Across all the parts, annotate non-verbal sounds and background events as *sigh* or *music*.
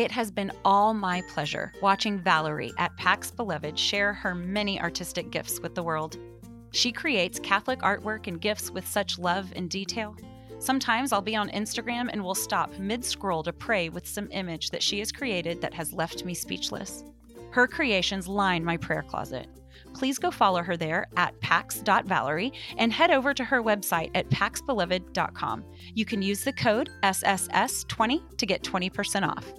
It has been all my pleasure watching Valerie at Pax Beloved share her many artistic gifts with the world. She creates Catholic artwork and gifts with such love and detail. Sometimes I'll be on Instagram and will stop mid scroll to pray with some image that she has created that has left me speechless. Her creations line my prayer closet. Please go follow her there at pax.valerie and head over to her website at paxbeloved.com. You can use the code SSS20 to get 20% off.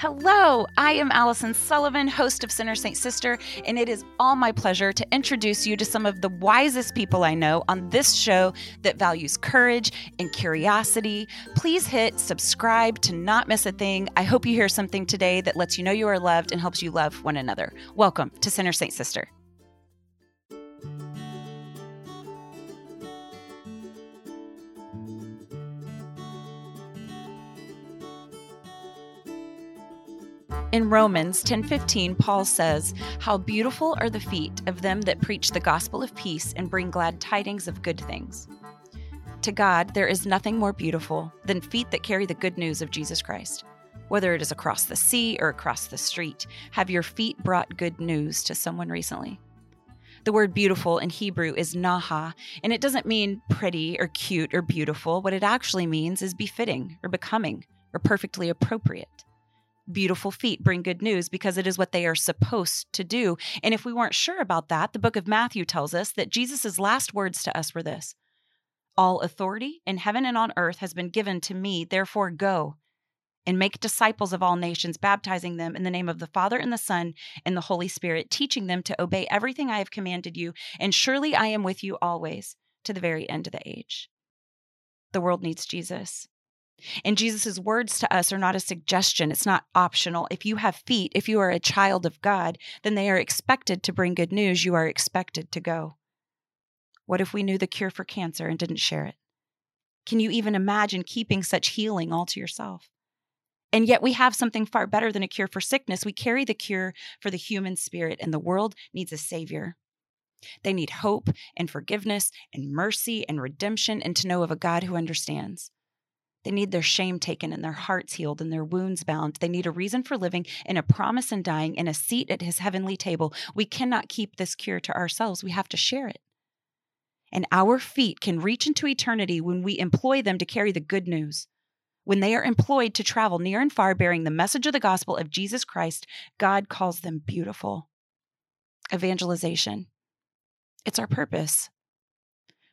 Hello, I am Allison Sullivan, host of Sinner Saint Sister, and it is all my pleasure to introduce you to some of the wisest people I know on this show that values courage and curiosity. Please hit subscribe to not miss a thing. I hope you hear something today that lets you know you are loved and helps you love one another. Welcome to Sinner Saint Sister. In Romans 10:15 Paul says, "How beautiful are the feet of them that preach the gospel of peace and bring glad tidings of good things." To God, there is nothing more beautiful than feet that carry the good news of Jesus Christ. Whether it is across the sea or across the street, have your feet brought good news to someone recently? The word beautiful in Hebrew is naha, and it doesn't mean pretty or cute or beautiful. What it actually means is befitting or becoming or perfectly appropriate beautiful feet bring good news because it is what they are supposed to do. And if we weren't sure about that, the book of Matthew tells us that Jesus' last words to us were this All authority in heaven and on earth has been given to me, therefore go and make disciples of all nations, baptizing them in the name of the Father and the Son and the Holy Spirit, teaching them to obey everything I have commanded you. And surely I am with you always to the very end of the age. The world needs Jesus. And Jesus' words to us are not a suggestion, it's not optional. If you have feet, if you are a child of God, then they are expected to bring good news. You are expected to go. What if we knew the cure for cancer and didn't share it? Can you even imagine keeping such healing all to yourself? And yet, we have something far better than a cure for sickness. We carry the cure for the human spirit, and the world needs a savior. They need hope and forgiveness and mercy and redemption, and to know of a God who understands. They need their shame taken and their hearts healed and their wounds bound. They need a reason for living and a promise in dying and a seat at his heavenly table. We cannot keep this cure to ourselves. We have to share it. And our feet can reach into eternity when we employ them to carry the good news. When they are employed to travel near and far bearing the message of the gospel of Jesus Christ, God calls them beautiful. Evangelization. It's our purpose.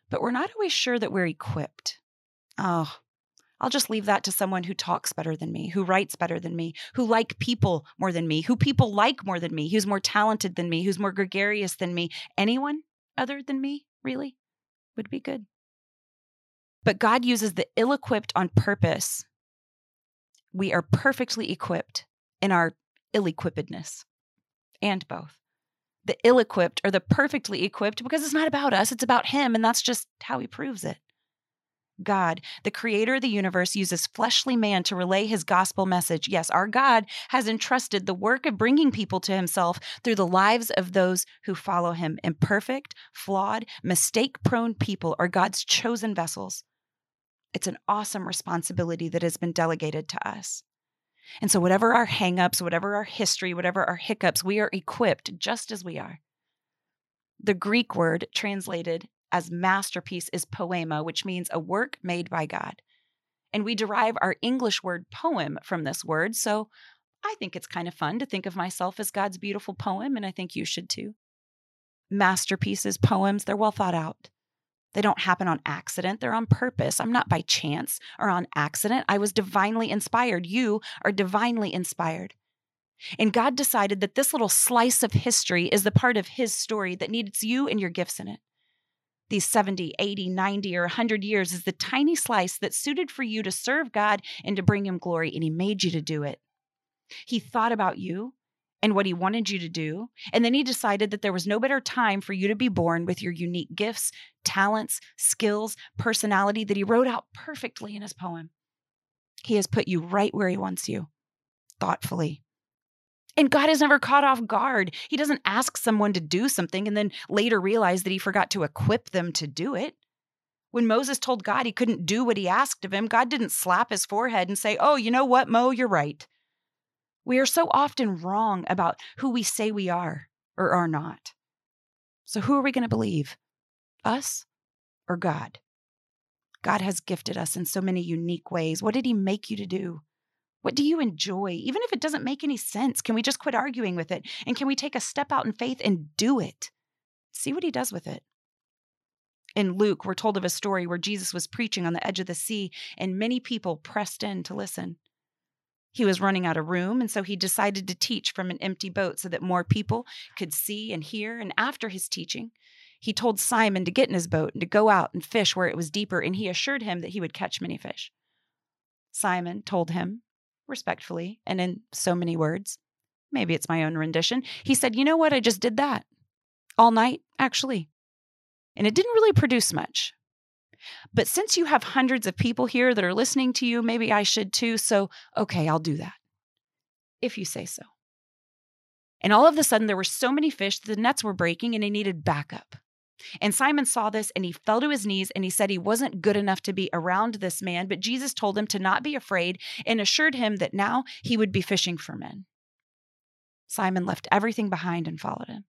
But we're not always sure that we're equipped. Oh, I'll just leave that to someone who talks better than me, who writes better than me, who like people more than me, who people like more than me, who's more talented than me, who's more gregarious than me. Anyone other than me, really, would be good. But God uses the ill equipped on purpose. We are perfectly equipped in our ill equippedness and both. The ill equipped or the perfectly equipped because it's not about us, it's about Him. And that's just how He proves it. God, the creator of the universe, uses fleshly man to relay his gospel message. Yes, our God has entrusted the work of bringing people to himself through the lives of those who follow him. Imperfect, flawed, mistake prone people are God's chosen vessels. It's an awesome responsibility that has been delegated to us. And so, whatever our hangups, whatever our history, whatever our hiccups, we are equipped just as we are. The Greek word translated as masterpiece is poema, which means a work made by God. And we derive our English word poem from this word. So I think it's kind of fun to think of myself as God's beautiful poem, and I think you should too. Masterpieces, poems, they're well thought out. They don't happen on accident, they're on purpose. I'm not by chance or on accident. I was divinely inspired. You are divinely inspired. And God decided that this little slice of history is the part of His story that needs you and your gifts in it these 70, 80, 90, or 100 years is the tiny slice that's suited for you to serve God and to bring Him glory. And He made you to do it. He thought about you and what He wanted you to do. And then He decided that there was no better time for you to be born with your unique gifts, talents, skills, personality that He wrote out perfectly in His poem. He has put you right where He wants you, thoughtfully, and God is never caught off guard. He doesn't ask someone to do something and then later realize that he forgot to equip them to do it. When Moses told God he couldn't do what he asked of him, God didn't slap his forehead and say, Oh, you know what, Mo, you're right. We are so often wrong about who we say we are or are not. So, who are we going to believe? Us or God? God has gifted us in so many unique ways. What did He make you to do? What do you enjoy? Even if it doesn't make any sense, can we just quit arguing with it? And can we take a step out in faith and do it? See what He does with it. In Luke, we're told of a story where Jesus was preaching on the edge of the sea, and many people pressed in to listen. He was running out of room, and so he decided to teach from an empty boat so that more people could see and hear. And after his teaching, he told Simon to get in his boat and to go out and fish where it was deeper, and he assured him that he would catch many fish. Simon told him, respectfully, and in so many words, maybe it's my own rendition, he said, You know what? I just did that all night, actually. And it didn't really produce much. But since you have hundreds of people here that are listening to you, maybe I should too. So, okay, I'll do that if you say so. And all of a sudden, there were so many fish, the nets were breaking and he needed backup. And Simon saw this and he fell to his knees and he said he wasn't good enough to be around this man, but Jesus told him to not be afraid and assured him that now he would be fishing for men. Simon left everything behind and followed him.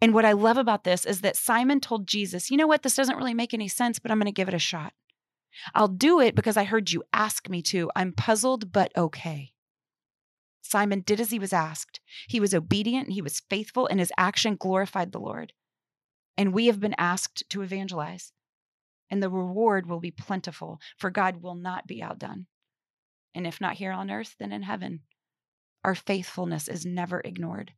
And what I love about this is that Simon told Jesus, you know what, this doesn't really make any sense, but I'm going to give it a shot. I'll do it because I heard you ask me to. I'm puzzled, but okay. Simon did as he was asked. He was obedient and he was faithful, and his action glorified the Lord. And we have been asked to evangelize, and the reward will be plentiful, for God will not be outdone. And if not here on earth, then in heaven. Our faithfulness is never ignored.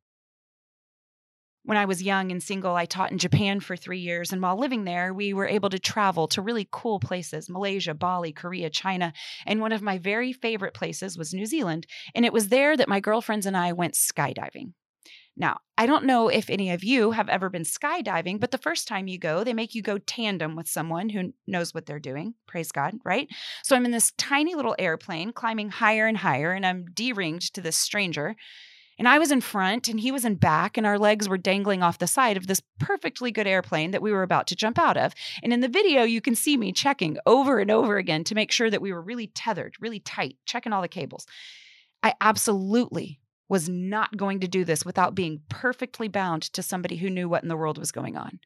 When I was young and single, I taught in Japan for three years. And while living there, we were able to travel to really cool places Malaysia, Bali, Korea, China. And one of my very favorite places was New Zealand. And it was there that my girlfriends and I went skydiving. Now, I don't know if any of you have ever been skydiving, but the first time you go, they make you go tandem with someone who knows what they're doing. Praise God, right? So I'm in this tiny little airplane climbing higher and higher, and I'm D ringed to this stranger. And I was in front and he was in back, and our legs were dangling off the side of this perfectly good airplane that we were about to jump out of. And in the video, you can see me checking over and over again to make sure that we were really tethered, really tight, checking all the cables. I absolutely was not going to do this without being perfectly bound to somebody who knew what in the world was going on.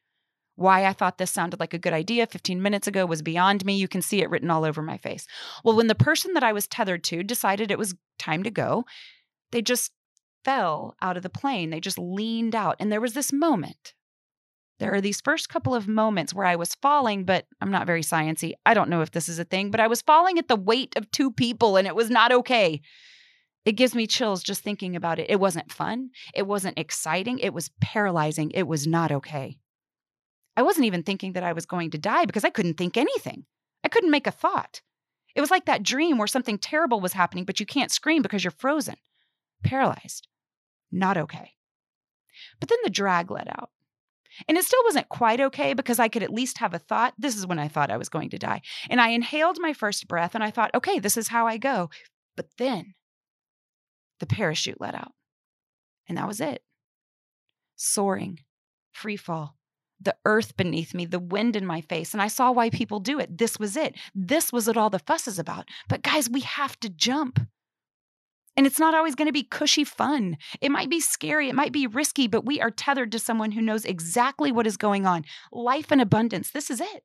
Why I thought this sounded like a good idea 15 minutes ago was beyond me. You can see it written all over my face. Well, when the person that I was tethered to decided it was time to go, they just fell out of the plane. They just leaned out. And there was this moment. There are these first couple of moments where I was falling, but I'm not very sciency. I don't know if this is a thing, but I was falling at the weight of two people and it was not okay. It gives me chills just thinking about it. It wasn't fun. It wasn't exciting. It was paralyzing. It was not okay. I wasn't even thinking that I was going to die because I couldn't think anything. I couldn't make a thought. It was like that dream where something terrible was happening, but you can't scream because you're frozen, paralyzed. Not okay. But then the drag let out. And it still wasn't quite okay because I could at least have a thought. This is when I thought I was going to die. And I inhaled my first breath and I thought, okay, this is how I go. But then the parachute let out. And that was it. Soaring, free fall, the earth beneath me, the wind in my face. And I saw why people do it. This was it. This was what all the fuss is about. But guys, we have to jump. And it's not always going to be cushy fun. It might be scary, it might be risky, but we are tethered to someone who knows exactly what is going on. Life in abundance. This is it.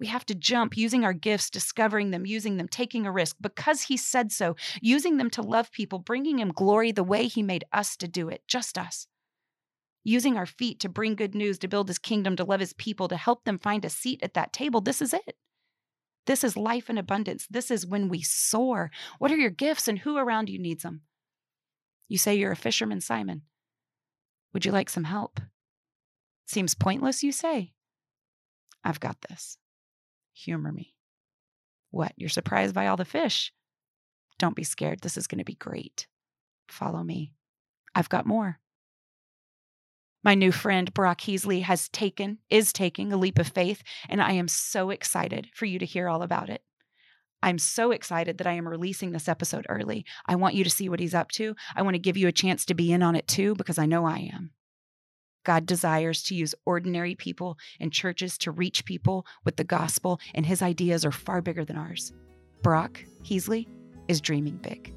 We have to jump using our gifts, discovering them, using them, taking a risk because he said so, using them to love people, bringing him glory the way he made us to do it, just us. Using our feet to bring good news, to build his kingdom, to love his people, to help them find a seat at that table. This is it. This is life in abundance. This is when we soar. What are your gifts and who around you needs them? You say you're a fisherman, Simon. Would you like some help? Seems pointless, you say. I've got this. Humor me. What? You're surprised by all the fish? Don't be scared. This is going to be great. Follow me. I've got more. My new friend Brock Heasley has taken, is taking a leap of faith, and I am so excited for you to hear all about it. I'm so excited that I am releasing this episode early. I want you to see what he's up to. I want to give you a chance to be in on it too, because I know I am. God desires to use ordinary people and churches to reach people with the gospel, and his ideas are far bigger than ours. Brock Heasley is dreaming big.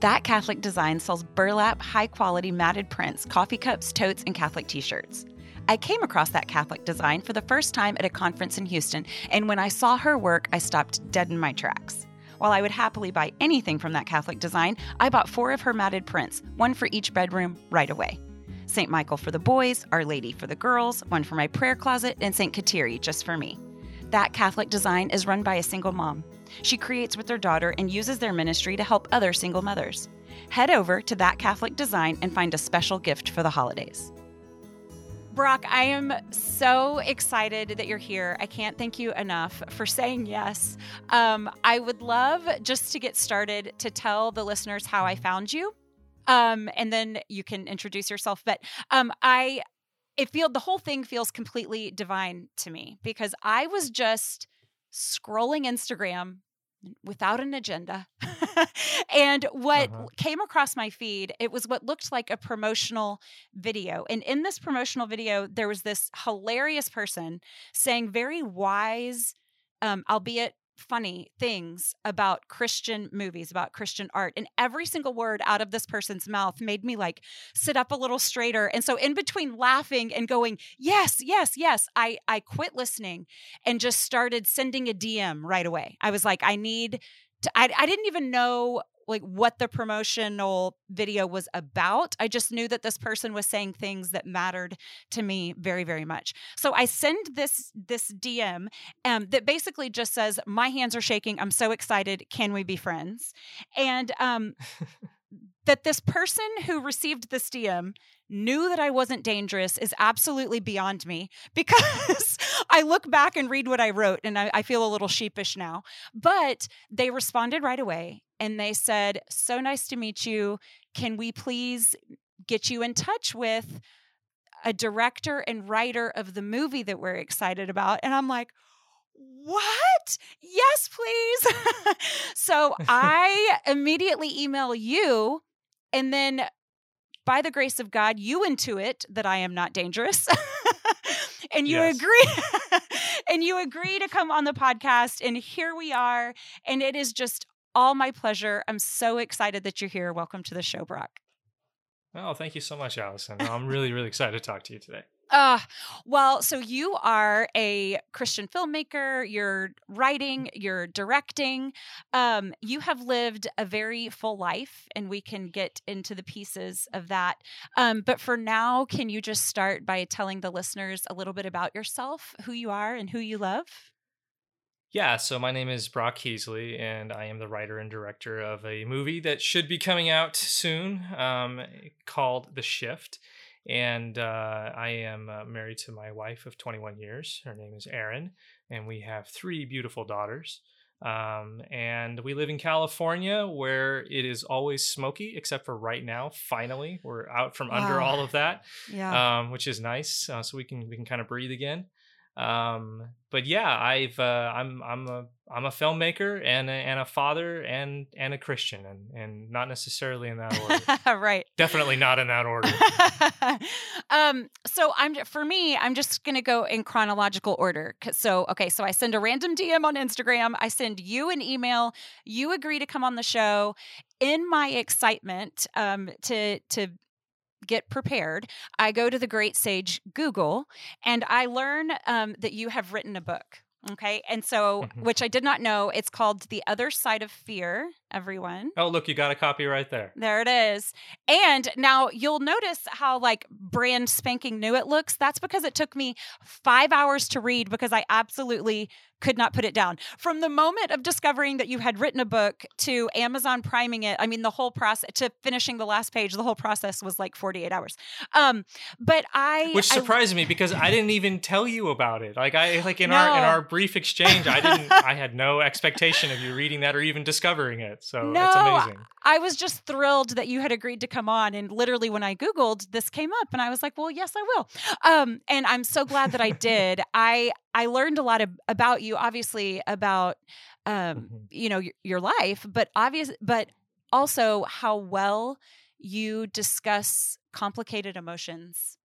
That Catholic Design sells burlap, high quality matted prints, coffee cups, totes, and Catholic t shirts. I came across that Catholic design for the first time at a conference in Houston, and when I saw her work, I stopped dead in my tracks. While I would happily buy anything from that Catholic design, I bought four of her matted prints, one for each bedroom, right away. St. Michael for the boys, Our Lady for the girls, one for my prayer closet, and St. Kateri just for me. That Catholic design is run by a single mom. She creates with her daughter and uses their ministry to help other single mothers. Head over to That Catholic Design and find a special gift for the holidays. Brock, I am so excited that you're here. I can't thank you enough for saying yes. Um, I would love just to get started to tell the listeners how I found you. Um, and then you can introduce yourself. But um, I, it feel the whole thing feels completely divine to me because I was just scrolling Instagram without an agenda. *laughs* and what uh-huh. came across my feed, it was what looked like a promotional video. And in this promotional video, there was this hilarious person saying very wise, um, albeit funny things about Christian movies, about Christian art. And every single word out of this person's mouth made me like sit up a little straighter. And so in between laughing and going, yes, yes, yes, I, I quit listening and just started sending a DM right away. I was like, I need to, I, I didn't even know like what the promotional video was about. I just knew that this person was saying things that mattered to me very, very much. So I send this this DM um, that basically just says, "My hands are shaking. I'm so excited. Can we be friends?" And um, *laughs* that this person who received this DM knew that I wasn't dangerous is absolutely beyond me *laughs* because I look back and read what I wrote and I, I, feel a little sheepish now. But they responded right away and they said, So nice to meet you. Can we please get you in touch with a director and writer of the movie that we're excited about? And I'm like, what? Yes, please. *laughs* so *laughs* I immediately email you and then by the grace of God, you intuit that I am not dangerous. *laughs* and you yes. agree *laughs* and you agree to come on the podcast and here we are and it is just all my pleasure. I'm so excited that you're here. Welcome to the show, Brock. Oh, thank you so much, Allison. I'm really, really excited to talk to you today. Uh, well, so you are a Christian filmmaker, you're writing, you're directing. Um, you have lived a very full life, and we can get into the pieces of that. Um, but for now, can you just start by telling the listeners a little bit about yourself, who you are, and who you love? Yeah, so my name is Brock Heasley, and I am the writer and director of a movie that should be coming out soon um, called The Shift. And uh, I am uh, married to my wife of 21 years. Her name is Erin, and we have three beautiful daughters. Um, and we live in California where it is always smoky, except for right now. Finally, we're out from under all of that, yeah. um, which is nice. Uh, so we can we can kind of breathe again. Um, but yeah, I've uh, I'm I'm a I'm a filmmaker and a, and a father and and a Christian and and not necessarily in that order. *laughs* right. Definitely not in that order. *laughs* um. So I'm for me, I'm just gonna go in chronological order. So okay, so I send a random DM on Instagram. I send you an email. You agree to come on the show. In my excitement, um, to to get prepared, I go to the great sage Google and I learn um, that you have written a book. Okay. And so, mm-hmm. which I did not know, it's called The Other Side of Fear, everyone. Oh, look, you got a copy right there. There it is. And now you'll notice how, like, brand spanking new it looks. That's because it took me five hours to read because I absolutely could not put it down. From the moment of discovering that you had written a book to Amazon priming it, I mean, the whole process to finishing the last page, the whole process was like 48 hours. Um, but I Which surprised I, me because I didn't even tell you about it. Like I like in no. our in our brief exchange, I didn't I had no expectation of you reading that or even discovering it. So no, it's amazing. I was just thrilled that you had agreed to come on. And literally when I Googled, this came up and I was like, well, yes, I will. Um, and I'm so glad that I did. *laughs* I I learned a lot of, about you, obviously about um, mm-hmm. you know your, your life, but obvious, but also how well you discuss complicated emotions.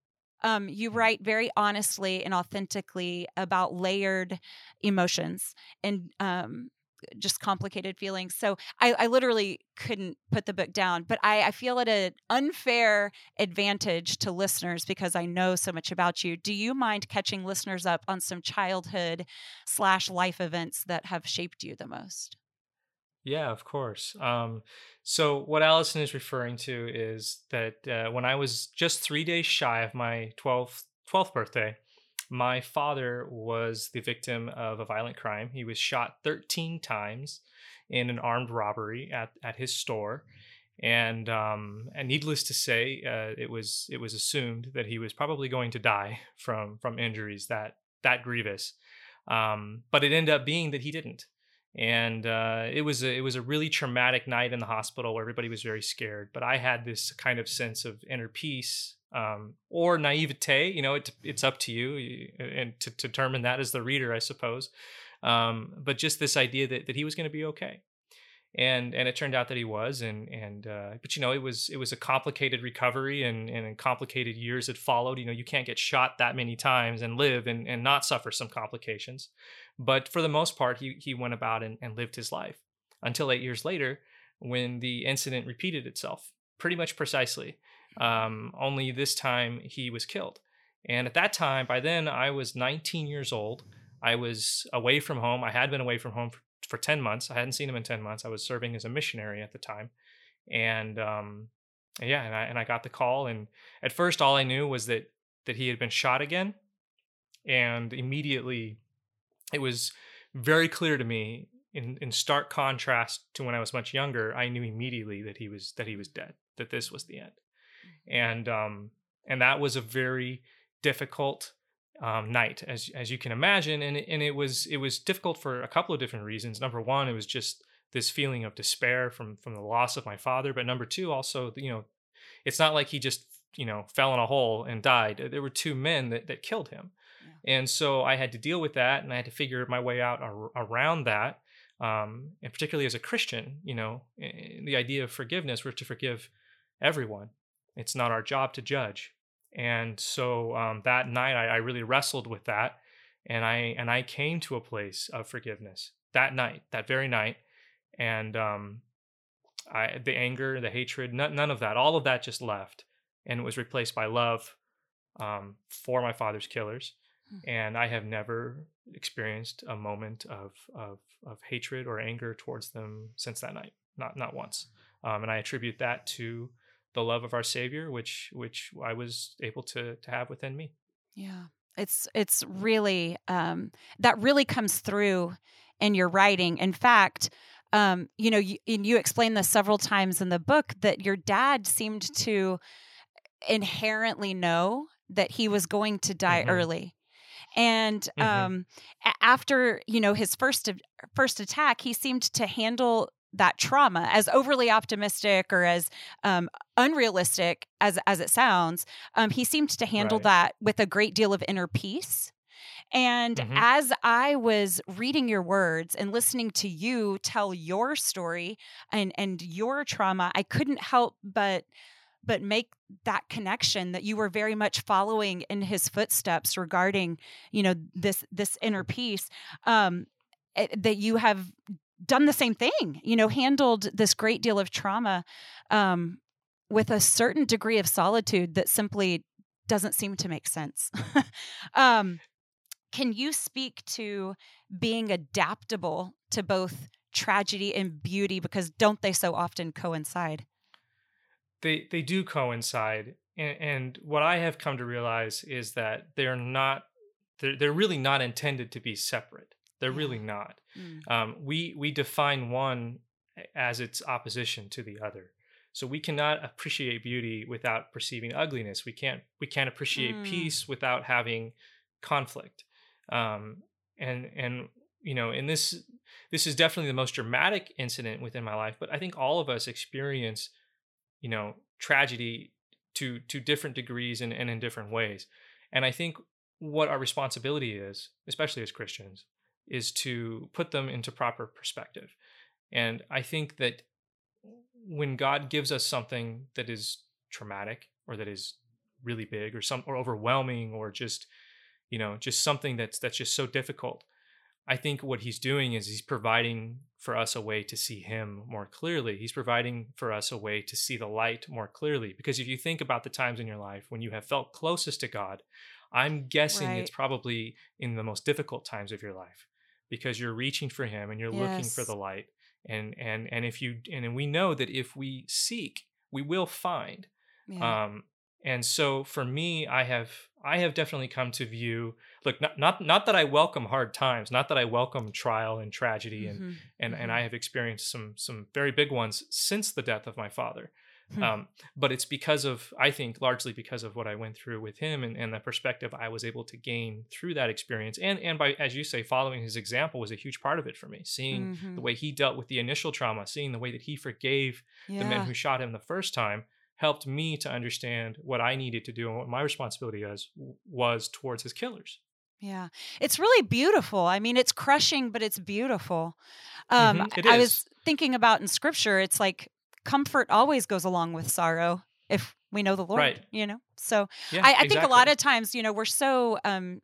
Um, you mm. write very honestly and authentically about layered emotions and um, just complicated feelings. So I, I, literally couldn't put the book down, but I, I feel it an unfair advantage to listeners because I know so much about you. Do you mind catching listeners up on some childhood slash life events that have shaped you the most? Yeah, of course. Um, so what Allison is referring to is that uh, when I was just three days shy of my 12th, 12th birthday, my father was the victim of a violent crime. He was shot 13 times in an armed robbery at, at his store. And um, and needless to say, uh, it was it was assumed that he was probably going to die from from injuries that that grievous. Um, but it ended up being that he didn't and uh, it was a, it was a really traumatic night in the hospital where everybody was very scared. But I had this kind of sense of inner peace um, or naivete. You know, it, it's up to you and to, to, determine that as the reader, I suppose. Um, but just this idea that that he was going to be okay, and and it turned out that he was, and and uh, but you know, it was it was a complicated recovery and and complicated years that followed. You know, you can't get shot that many times and live and and not suffer some complications. But for the most part, he, he went about and, and lived his life until eight years later when the incident repeated itself pretty much precisely. Um, only this time he was killed. And at that time, by then, I was 19 years old. I was away from home. I had been away from home for, for 10 months. I hadn't seen him in 10 months. I was serving as a missionary at the time. And um, yeah, and I, and I got the call. And at first, all I knew was that, that he had been shot again. And immediately, it was very clear to me in in stark contrast to when I was much younger, I knew immediately that he was that he was dead, that this was the end. Mm. And um and that was a very difficult um, night as as you can imagine and it, and it was it was difficult for a couple of different reasons. Number 1, it was just this feeling of despair from from the loss of my father, but number 2 also, you know, it's not like he just, you know, fell in a hole and died. There were two men that that killed him. And so I had to deal with that and I had to figure my way out ar- around that. Um, and particularly as a Christian, you know, the idea of forgiveness, we're to forgive everyone. It's not our job to judge. And so um, that night, I, I really wrestled with that, and I and I came to a place of forgiveness that night, that very night, and um, I the anger, the hatred, none, none of that, all of that just left, and it was replaced by love um, for my father's killers, Hmm. and I have never experienced a moment of of of hatred or anger towards them since that night. Not not once. Um, and I attribute that to the love of our Savior, which which I was able to to have within me. Yeah, it's it's really um, that really comes through in your writing. In fact. Um, you know, you, and you explain this several times in the book that your dad seemed to inherently know that he was going to die mm-hmm. early and mm-hmm. um, after you know his first first attack, he seemed to handle that trauma as overly optimistic or as um, unrealistic as as it sounds. Um, he seemed to handle right. that with a great deal of inner peace. And mm-hmm. as I was reading your words and listening to you tell your story and and your trauma, I couldn't help but but make that connection that you were very much following in his footsteps regarding you know this this inner peace um eh, that you have done the same thing you know handled this great deal of trauma um with a certain degree of solitude that simply doesn't seem to make sense. *laughs* Um can you speak to being adaptable to both tragedy and beauty? Because don't they so often coincide? They they do coincide and, and what i have come to realize is that they're not they're, they're really not intended to be separate they're really not. Mm. um, we we define one as its opposition to the other. So we cannot appreciate beauty without perceiving ugliness. We can't we can't appreciate mm. peace without having conflict. Um, and and you know in this this is definitely the most dramatic incident within my life but i think all of us experience you know tragedy to to different degrees and, and in different ways. And i think what our responsibility is especially as christians is to put them into proper perspective. And i think that when God gives us something that is traumatic or that is really big or some or overwhelming or just you know just something that's that's just so difficult i think what he's doing is he's providing for us a way to see him more clearly. He's providing for us a way to see the light more clearly. Because if you think about the times in your life when you have felt closest to god i'm guessing Right. it's probably in the most difficult times of your life because you're reaching for him and you're looking for the light and and and if you and we know that if we seek we will find Yeah. um and so for me i have i have definitely come to view look not not, not that i welcome hard times not that i welcome trial and tragedy and Mhm. and and Mhm. i have experienced some some very big ones since the death of my father Hmm. um but it's because of i think largely because of what i went through with him and, and the perspective i was able to gain through that experience and and by as you say following his example was a huge part of it for me seeing Mhm. the way he dealt with the initial trauma seeing the way that he forgave the men who shot him the first time helped me to understand what I needed to do and what my responsibility was was towards his killers. Yeah. It's really beautiful. I mean, it's crushing, but it's beautiful. Um, Mhm, it I was thinking about in scripture, it's like comfort always goes along with sorrow if we know the Lord, Right. you know? So Yeah, I, I think a lot of times, you know, we're so, um,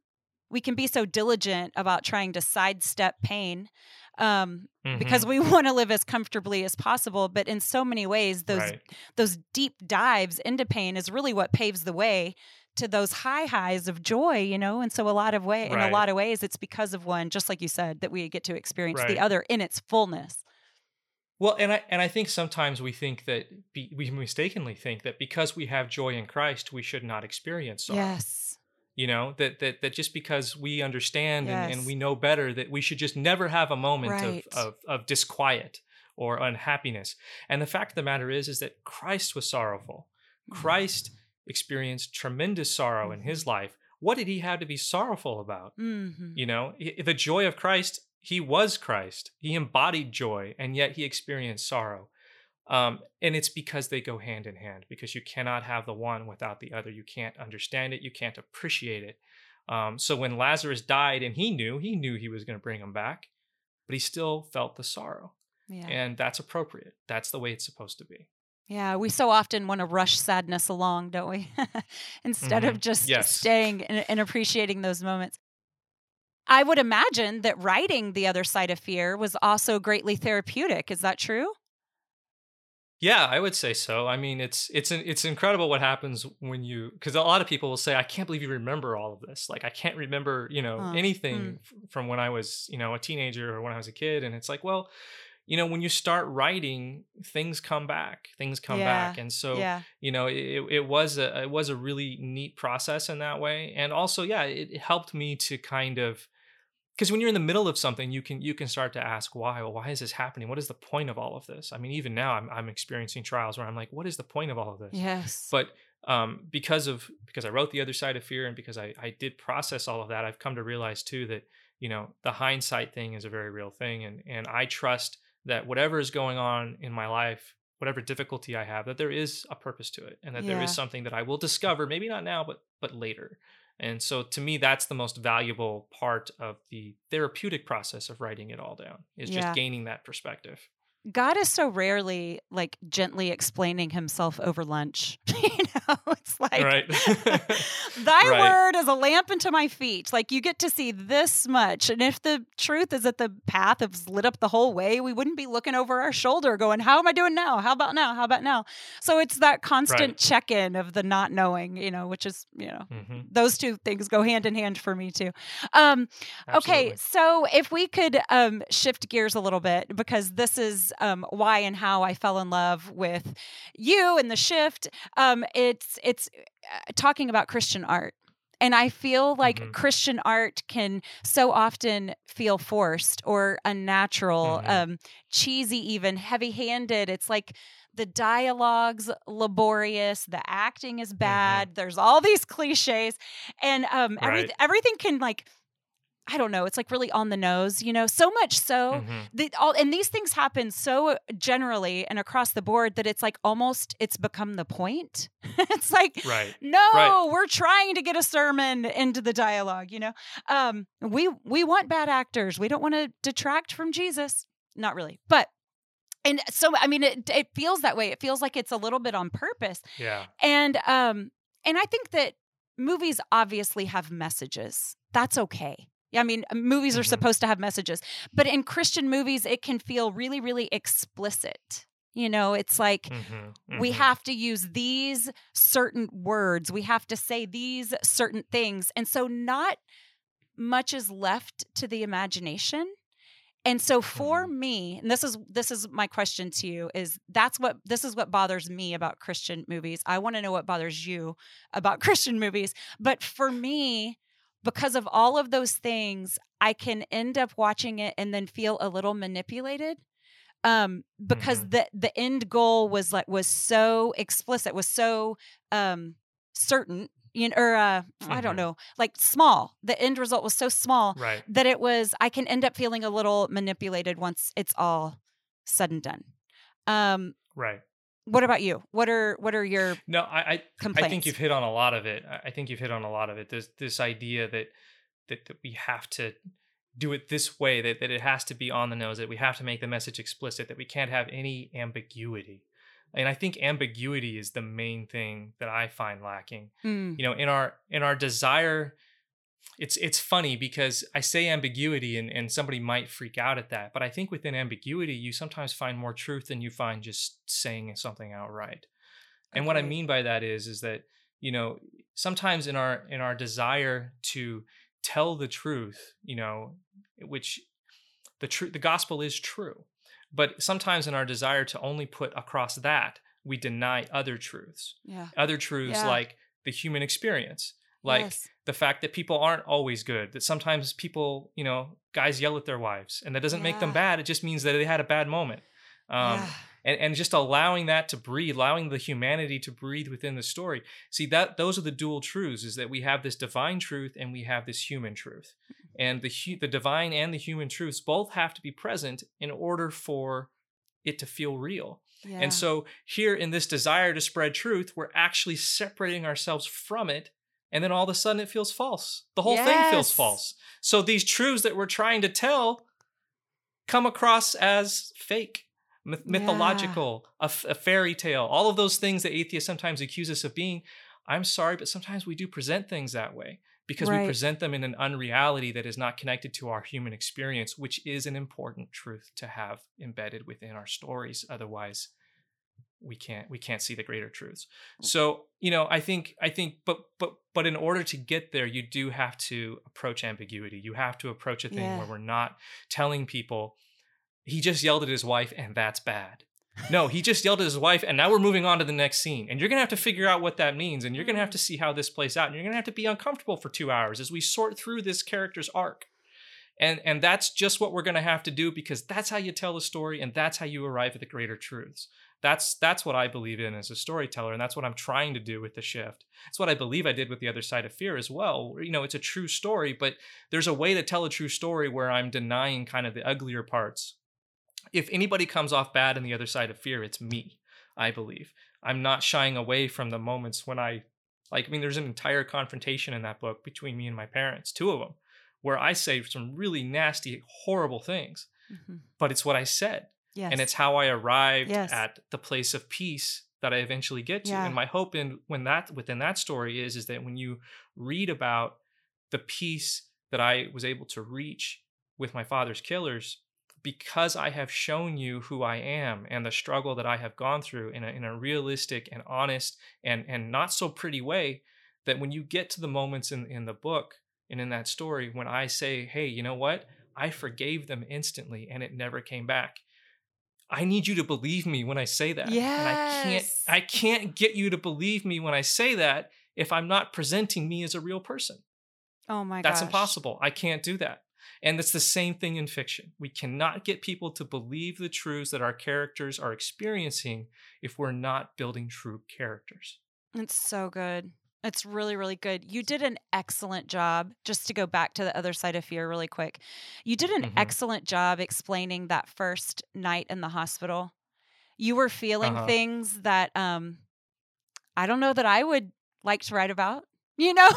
we can be so diligent about trying to sidestep pain um, because Mhm, we *laughs* want to live as comfortably as possible. But in so many ways, those right. those deep dives into pain is really what paves the way to those high highs of joy you know and so a lot of way in a lot of ways it's because of one just like you said that we get to experience the other in its fullness Well, and I and I think sometimes we think that be, we mistakenly think that because we have joy in Christ, we should not experience sorrow. yes You know that that that just because we understand and, and we know better that we should just never have a moment Right. of, of of disquiet or unhappiness. And the fact of the matter is, is that Christ was sorrowful. Christ experienced tremendous sorrow in his life. What did he have to be sorrowful about? mm-hmm. You know, the joy of Christ, he was Christ. He embodied joy, and yet he experienced sorrow. Um, and it's because they go hand in hand, because you cannot have the one without the other. You can't understand it, you can't appreciate it. Um, so when Lazarus died, and he knew, he knew he was going to bring him back, but he still felt the sorrow. yeah And that's appropriate. That's the way it's supposed to be. yeah we so often want to rush sadness along don't we *laughs* instead of Mhm. just Yes. staying and, and appreciating those moments i would imagine that writing the other side of fear was also greatly therapeutic is that true Yeah, I would say so. I mean, it's it's it's incredible what happens when you because a lot of people will say, "I can't believe you remember all of this." Like, I can't remember, you know, anything hmm. f- from when I was, you know, a teenager or when I was a kid. And it's like, well, you know, when you start writing, things come back. Things come back, and so yeah you know, it, it was a it was a really neat process in that way. And also, yeah, it helped me to kind of because when you're in the middle of something you can you can start to ask why well why is this happening? What is the point of all of this? I mean even now i'm, I'm experiencing trials where i'm like what is the point of all of this? Yes. But um, because of because i wrote the other side of fear and because I, I did process all of that i've come to realize too that you know the hindsight thing is a very real thing and and i trust that whatever is going on in my life whatever difficulty i have that there is a purpose to it and that there Yeah. is something that i will discover maybe not now but but later and so to me that's the most valuable part of the therapeutic process of writing it all down is Yeah. just gaining that perspective God is so rarely like gently explaining himself over lunch. *laughs* you know, it's like Right. *laughs* *laughs* thy Right. word is a lamp unto my feet. Like you get to see this much. And if the truth is that the path is lit up the whole way, we wouldn't be looking over our shoulder going, How am I doing now? How about now? How about now? So it's that constant Right. check-in of the not knowing, you know, which is, you know, Mhm. those two things go hand in hand for me too. Um, Okay, so if we could um, shift gears a little bit, because this is um, why and how I fell in love with you and the shift. Um, it's it's uh, talking about Christian art. And I feel like Mhm. Christian art can so often feel forced or unnatural, Mhm. um, cheesy, even heavy handed. It's like the dialogue's laborious, the acting is bad. There's all these cliches, and um, every, Right. everything can like I don't know. It's like really on the nose, you know. So much so Mhm. that all and these things happen so generally and across the board that it's like almost it's become the point. *laughs* it's like Right. no, Right. we're trying to get a sermon into the dialogue, you know. Um we we want bad actors. We don't want to detract from Jesus. Not really. But and so I mean it it feels that way. It feels like it's a little bit on purpose. Yeah. And um and I think that movies obviously have messages. That's okay. I mean, movies are Mhm. supposed to have messages, but in Christian movies, it can feel really, really explicit. You know, it's like Mhm, we mhm. have to use these certain words, we have to say these certain things. And so, not much is left to the imagination. And so for me, and this is this is my question to you is that's what this is what bothers me about Christian movies. I want to know what bothers you about *laughs* Christian movies. But for me, because of all of those things, I can end up watching it and then feel a little manipulated. Um, because the the end goal was like was so explicit, was so um certain, you know, or uh, I don't Mhm. know, like small. The end result was so small Right. that it was I can end up feeling a little manipulated once it's all said and done. Um, Right. What about you? What are what are your No, I, I complaints? I think you've hit on a lot of it. I think you've hit on a lot of it. There's this idea that that, that we have to do it this way, that, that it has to be on the nose, that we have to make the message explicit, that we can't have any ambiguity. And I think ambiguity is the main thing that I find lacking. Mm, You know, in our in our desire, it's it's funny because I say ambiguity and, and somebody might freak out at that. But I think within ambiguity, you sometimes find more truth than you find just saying something outright. And what I mean by that is is that you know sometimes in our in our desire to tell the truth, you know, which the truth the gospel is true, but sometimes in our desire to only put across that, we deny other truths, yeah. other truths Yeah. like the human experience, like Yes. The fact that people aren't always good, that sometimes people, you know, guys yell at their wives, and that doesn't make them bad. It just means that they had a bad moment. Um, yeah. and, and just allowing that to breathe allowing the humanity to breathe within the story see that those are the dual truths is that we have this divine truth and we have this human truth and the hu- the divine and the human truths both have to be present in order for it to feel real yeah. and so here in this desire to spread truth we're actually separating ourselves from it and then all of a sudden it feels false. The whole thing feels false. So these truths that we're trying to tell come across as fake myth- Yeah. mythological a, f- a fairy tale all of those things that atheists sometimes accuse us of being. I'm sorry but sometimes we do present things that way because Right. we present them in an unreality that is not connected to our human experience which is an important truth to have embedded within our stories. Otherwise we can't we can't see the greater truths. Mm. So you know i think i think but but but in order to get there you do have to approach ambiguity. You have to approach a thing Yeah. where we're not telling people he just yelled at his wife and that's bad. No he just yelled at his wife and now we're moving on to the next scene. And you're gonna have to figure out what that means and you're gonna have mm. to see how this plays out and you're gonna have to be uncomfortable for two hours as we sort through this character's arc. And and that's just what we're going to have to do because that's how you tell the story and that's how you arrive at the greater truths that's that's what i believe in as a storyteller and that's what i'm trying to do with the shift it's what i believe i did with the other side of fear as well you know it's a true story but there's a way to tell a true story where i'm denying kind of the uglier parts if anybody comes off bad in the other side of fear it's me i believe i'm not shying away from the moments when i like i mean there's an entire confrontation in that book between me and my parents two of them where I say some really nasty, horrible things, Mhm. but it's what I said. Yes. And it's how I arrived Yes. at the place of peace that I eventually get to. Yeah. And my hope in when that within that story is is that when you read about the peace that I was able to reach with my father's killers, because I have shown you who I am and the struggle that I have gone through in a, in a realistic and honest and, and not so pretty way, that when you get to the moments in, in the book and in that story, when I say, hey, you know what? I forgave them instantly and it never came back. I need you to believe me when I say that. And I can't Yes. I can't get you to believe me when I say that if I'm not presenting me as a real person. oh my god. That's gosh. impossible. I can't do that. And it's the same thing in fiction. We cannot get people to believe the truths that our characters are experiencing if we're not building true characters. It's so good. It's really, really good. You did an excellent job. Just to go back to the other side of fear, really quick, you did an Mhm. excellent job explaining that first night in the hospital. You were feeling Uh-huh. things that um, I don't know that I would like to write about. *laughs* you know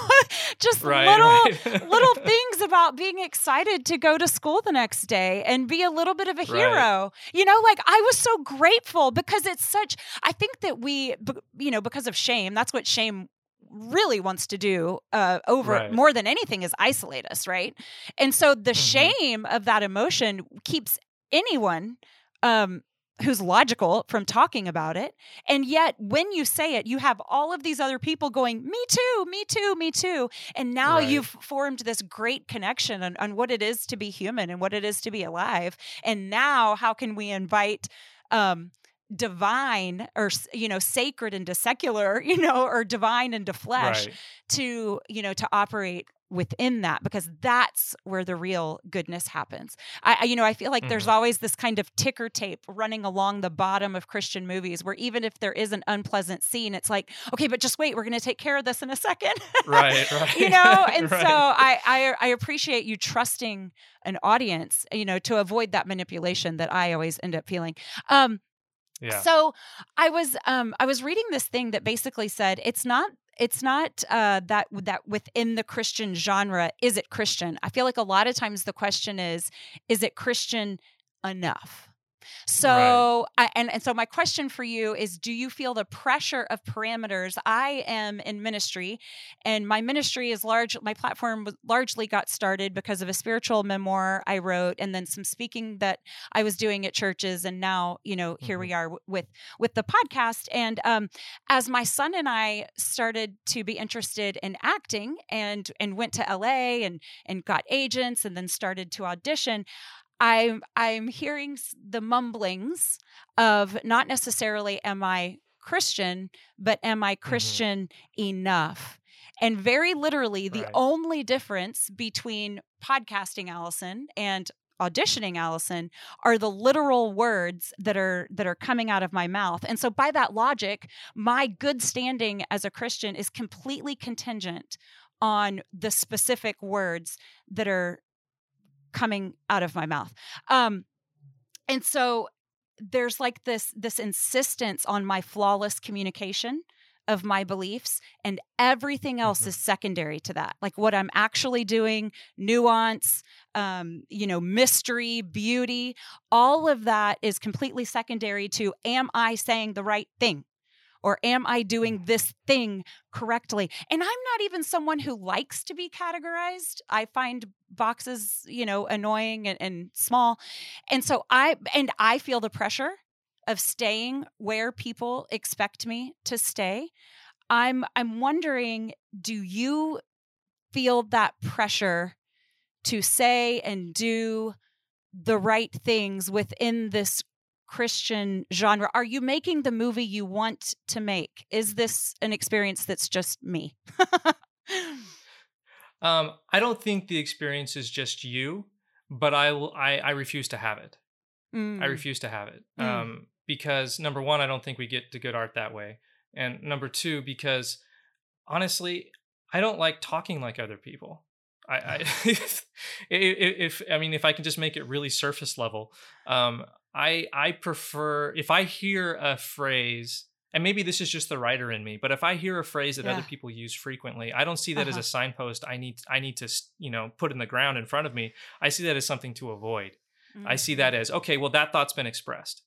just Right, *laughs* little right. little *laughs* things about being excited to go to school the next day and be a little bit of a Right. hero you know like i was so grateful because it's such i think that we you know because of shame that's what shame really wants to do uh, over Right. more than anything is isolate us right and so the Mhm. shame of that emotion keeps anyone um who's logical from talking about it and yet when you say it you have all of these other people going me too me too me too and now Right. you've formed this great connection on, on what it is to be human and what it is to be alive and now how can we invite um divine or you know sacred into secular *laughs* you know or divine into flesh right. to you know to operate within that because that's where the real goodness happens i you know i feel like there's Mhm. always this kind of ticker tape running along the bottom of christian movies where even if there is an unpleasant scene it's like okay but just wait we're going to take care of this in a second Right, *laughs* right. you know *laughs* and Right. so I, I i appreciate you trusting an audience you know to avoid that manipulation that i always end up feeling um yeah. so I was um I was reading this thing that basically said it's not it's not uh that that within the Christian genre is it Christian? I feel like a lot of times the question is is it Christian enough? So I, and and so my question for you is do you feel the pressure of parameters? I am in ministry and my ministry is large my platform largely got started because of a spiritual memoir I wrote and then some speaking that I was doing at churches and now, you know, here Mhm. we are w- with with the podcast and um as my son and I started to be interested in acting and and went to LA and and got agents and then started to audition I'm I'm hearing the mumblings of not necessarily am I Christian, but am I mm-hmm. Christian enough? And very literally, the Right. only difference between podcasting Allison and auditioning Allison are the literal words that are that are coming out of my mouth. And so by that logic, my good standing as a Christian is completely contingent on the specific words that are coming out of my mouth. Um and so there's like this this insistence on my flawless communication of my beliefs and everything else Mhm. is secondary to that like what i'm actually doing nuance um, you know mystery beauty all of that is completely secondary to am i saying the right thing or am i doing mm. this thing correctly? And i'm not even someone who likes to be categorized. I find boxes you know annoying and, and small. And so i and i feel the pressure of staying where people expect me to stay. I'm i'm wondering do you feel that pressure to say and do the right things within this Christian genre? Are you making the movie you want to make? Is this an experience that's just me? *laughs* Um, I don't think the experience is just you, but I will. I, I refuse to have it. I Mm, refuse to have it. Mm. Um, because number one, I don't think we get to good art that way, and number two, because honestly, I don't like talking like other people. I, I *laughs* if, if I mean if I can just make it really surface level, um, I I prefer if I hear a phrase, and maybe this is just the writer in me, but if I hear a phrase that other people use frequently, I don't see that as Uh-huh. a signpost. I need I need to you know put in the ground in front of me. I see that as something to avoid. I see that as okay. Well, that thought's been expressed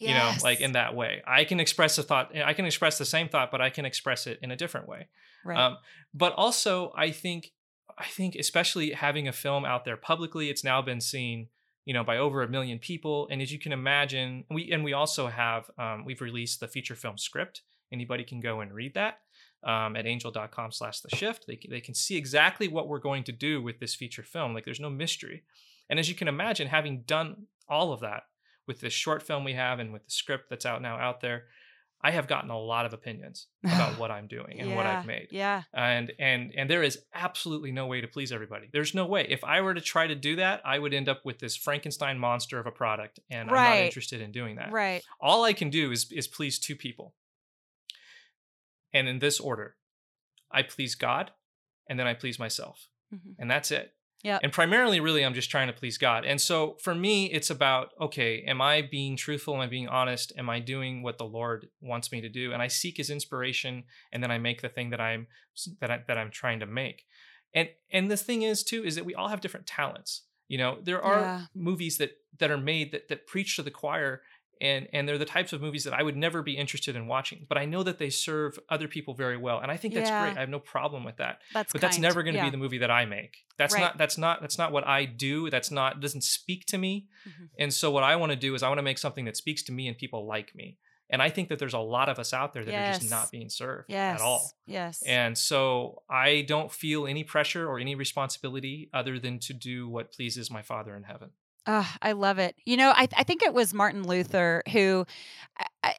you know like in that way i can express a thought i can express the same thought but i can express it in a different way right. um, but also i think i think especially having a film out there publicly it's now been seen you know by over a million people. And as you can imagine we and we also have um, we've released the feature film script. Anybody can go and read that um, at angel.com slash the shift. They, they can see exactly what we're going to do with this feature film. Like there's no mystery. And as you can imagine having done all of that with this short film we have and with the script that's out now out there i have gotten a lot of opinions *laughs* about what i'm doing and what i've made. Yeah. and and and there is absolutely no way to please everybody. There's no way. If i were to try to do that i would end up with this frankenstein monster of a product and i'm not interested in doing that. Right. all i can do is is please two people. And in this order i please god and then i please myself. Mhm. and that's it Yeah. And primarily, really, I'm just trying to please God. And so for me, it's about okay, am I being truthful? Am I being honest? Am I doing what the Lord wants me to do? And I seek His inspiration, and then I make the thing that I'm that I, that I'm trying to make. And and the thing is too is that we all have different talents. You know, there are Yeah. movies that that are made that that preach to the choir and and they're the types of movies that I would never be interested in watching, but I know that they serve other people very well, and I think that's Yeah. great. I have no problem with that. That's But that's never going to Yeah. be the movie that I make. That's Right. not that's not that's not what I do. That's not doesn't speak to me. Mhm. And so what I want to do is I want to make something that speaks to me and people like me. And I think that there's a lot of us out there that are just not being served Yes. at all. Yes. And so I don't feel any pressure or any responsibility other than to do what pleases my Father in heaven. Ah, I love it. You know, I, I think it was Martin Luther who, I,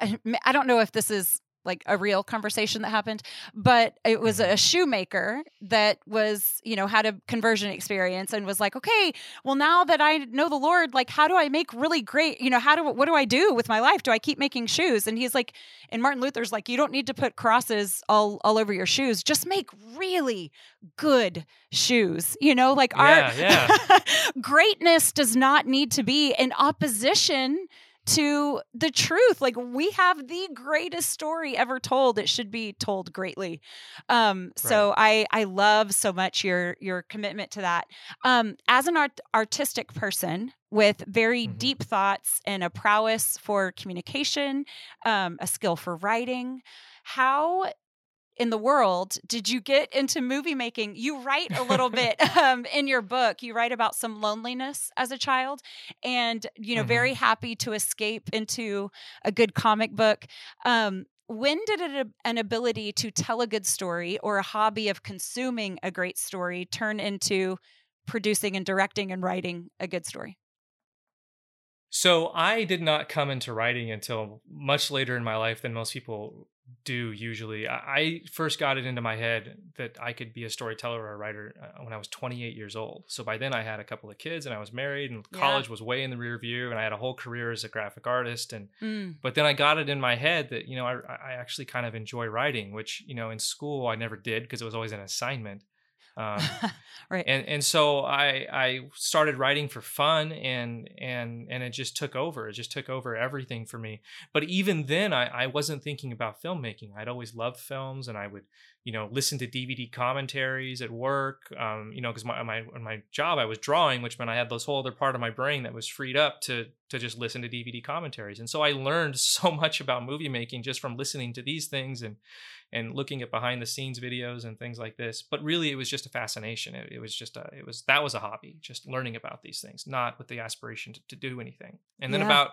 I I don't know if this is like a real conversation that happened, but it was Mhm. a shoemaker that was, you know, had a conversion experience and was like, okay, well, now that I know the Lord, like, how do I make really great, you know, how do, what do I do with my life? Do I keep making shoes? And he's like, and Martin Luther's like, you don't need to put crosses all, all over your shoes. Just make really good shoes, you know, like Yeah, our yeah. *laughs* greatness does not need to be in opposition to the truth like we have the greatest story ever told it should be told greatly. Um so i i love so much your your commitment to that. Um as an art- artistic person with very Mhm. deep thoughts and a prowess for communication um a skill for writing how in the world did you get into movie making? You write a little *laughs* bit um, in your book. You write about some loneliness as a child, and you know, Mhm. very happy to escape into a good comic book. Um, when did it, an ability to tell a good story or a hobby of consuming a great story turn into producing and directing and writing a good story? So I did not come into writing until much later in my life than most people do usually. I first got it into my head that I could be a storyteller or a writer uh, when I was 28 years old. So by then I had a couple of kids and I was married and Yeah. college was way in the rear view and I had a whole career as a graphic artist and Mm, but then I got it in my head that you know I I actually kind of enjoy writing, which you know in school I never did because it was always an assignment. Um, *laughs* right. and and so I I started writing for fun and and and it just took over. It just took over everything for me. But even then, I I wasn't thinking about filmmaking. I'd always loved films, and I would you know listen to DVD commentaries at work. Um, you know, because my my my job I was drawing, which meant I had this whole other part of my brain that was freed up to to just listen to DVD commentaries. And so I learned *laughs* so much about movie making just from listening to these things and and looking at behind the scenes videos and things like this. But really, it was just a fascination. It, it was just a, it was that was a hobby, just learning about these things, not with the aspiration to, to do anything. And then Yeah. about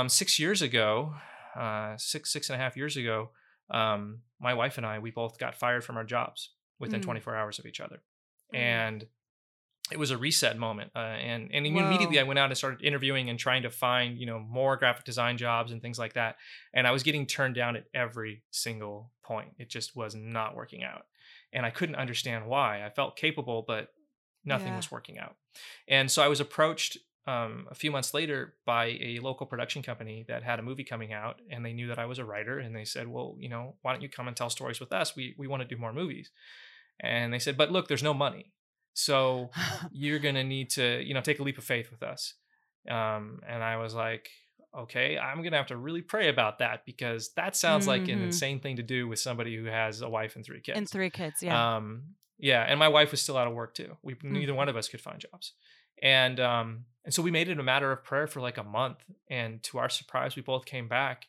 um, six years ago, uh, six six and a half years ago, um, my wife and I we both got fired from our jobs within Mm. 24 hours of each other, Mm. and it was a reset moment uh, and and immediately i went out and started interviewing and trying to find you know more graphic design jobs and things like that and i was getting turned down at every single point it just was not working out and i couldn't understand why i felt capable but nothing Yeah. was working out and so i was approached um, a few months later by a local production company that had a movie coming out and they knew that i was a writer and they said well you know why don't you come and tell stories with us we, we want to do more movies and they said but look there's no money so *laughs* you're gonna need to you know take a leap of faith with us um, and i was like okay i'm gonna have to really pray about that because that sounds like an Mhm. insane thing to do with somebody who has a wife and three kids and three kids. Yeah. um, yeah, and my wife was still out of work too. We neither Mhm. one of us could find jobs, and um, and so we made it a matter of prayer for like a month. And to our surprise, we both came back,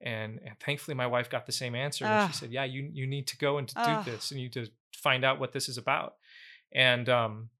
and, and thankfully, my wife got the same answer. and Ah. she said, "Yeah, you you need to go and to Ah. do this, and you need to find out what this is about." And um,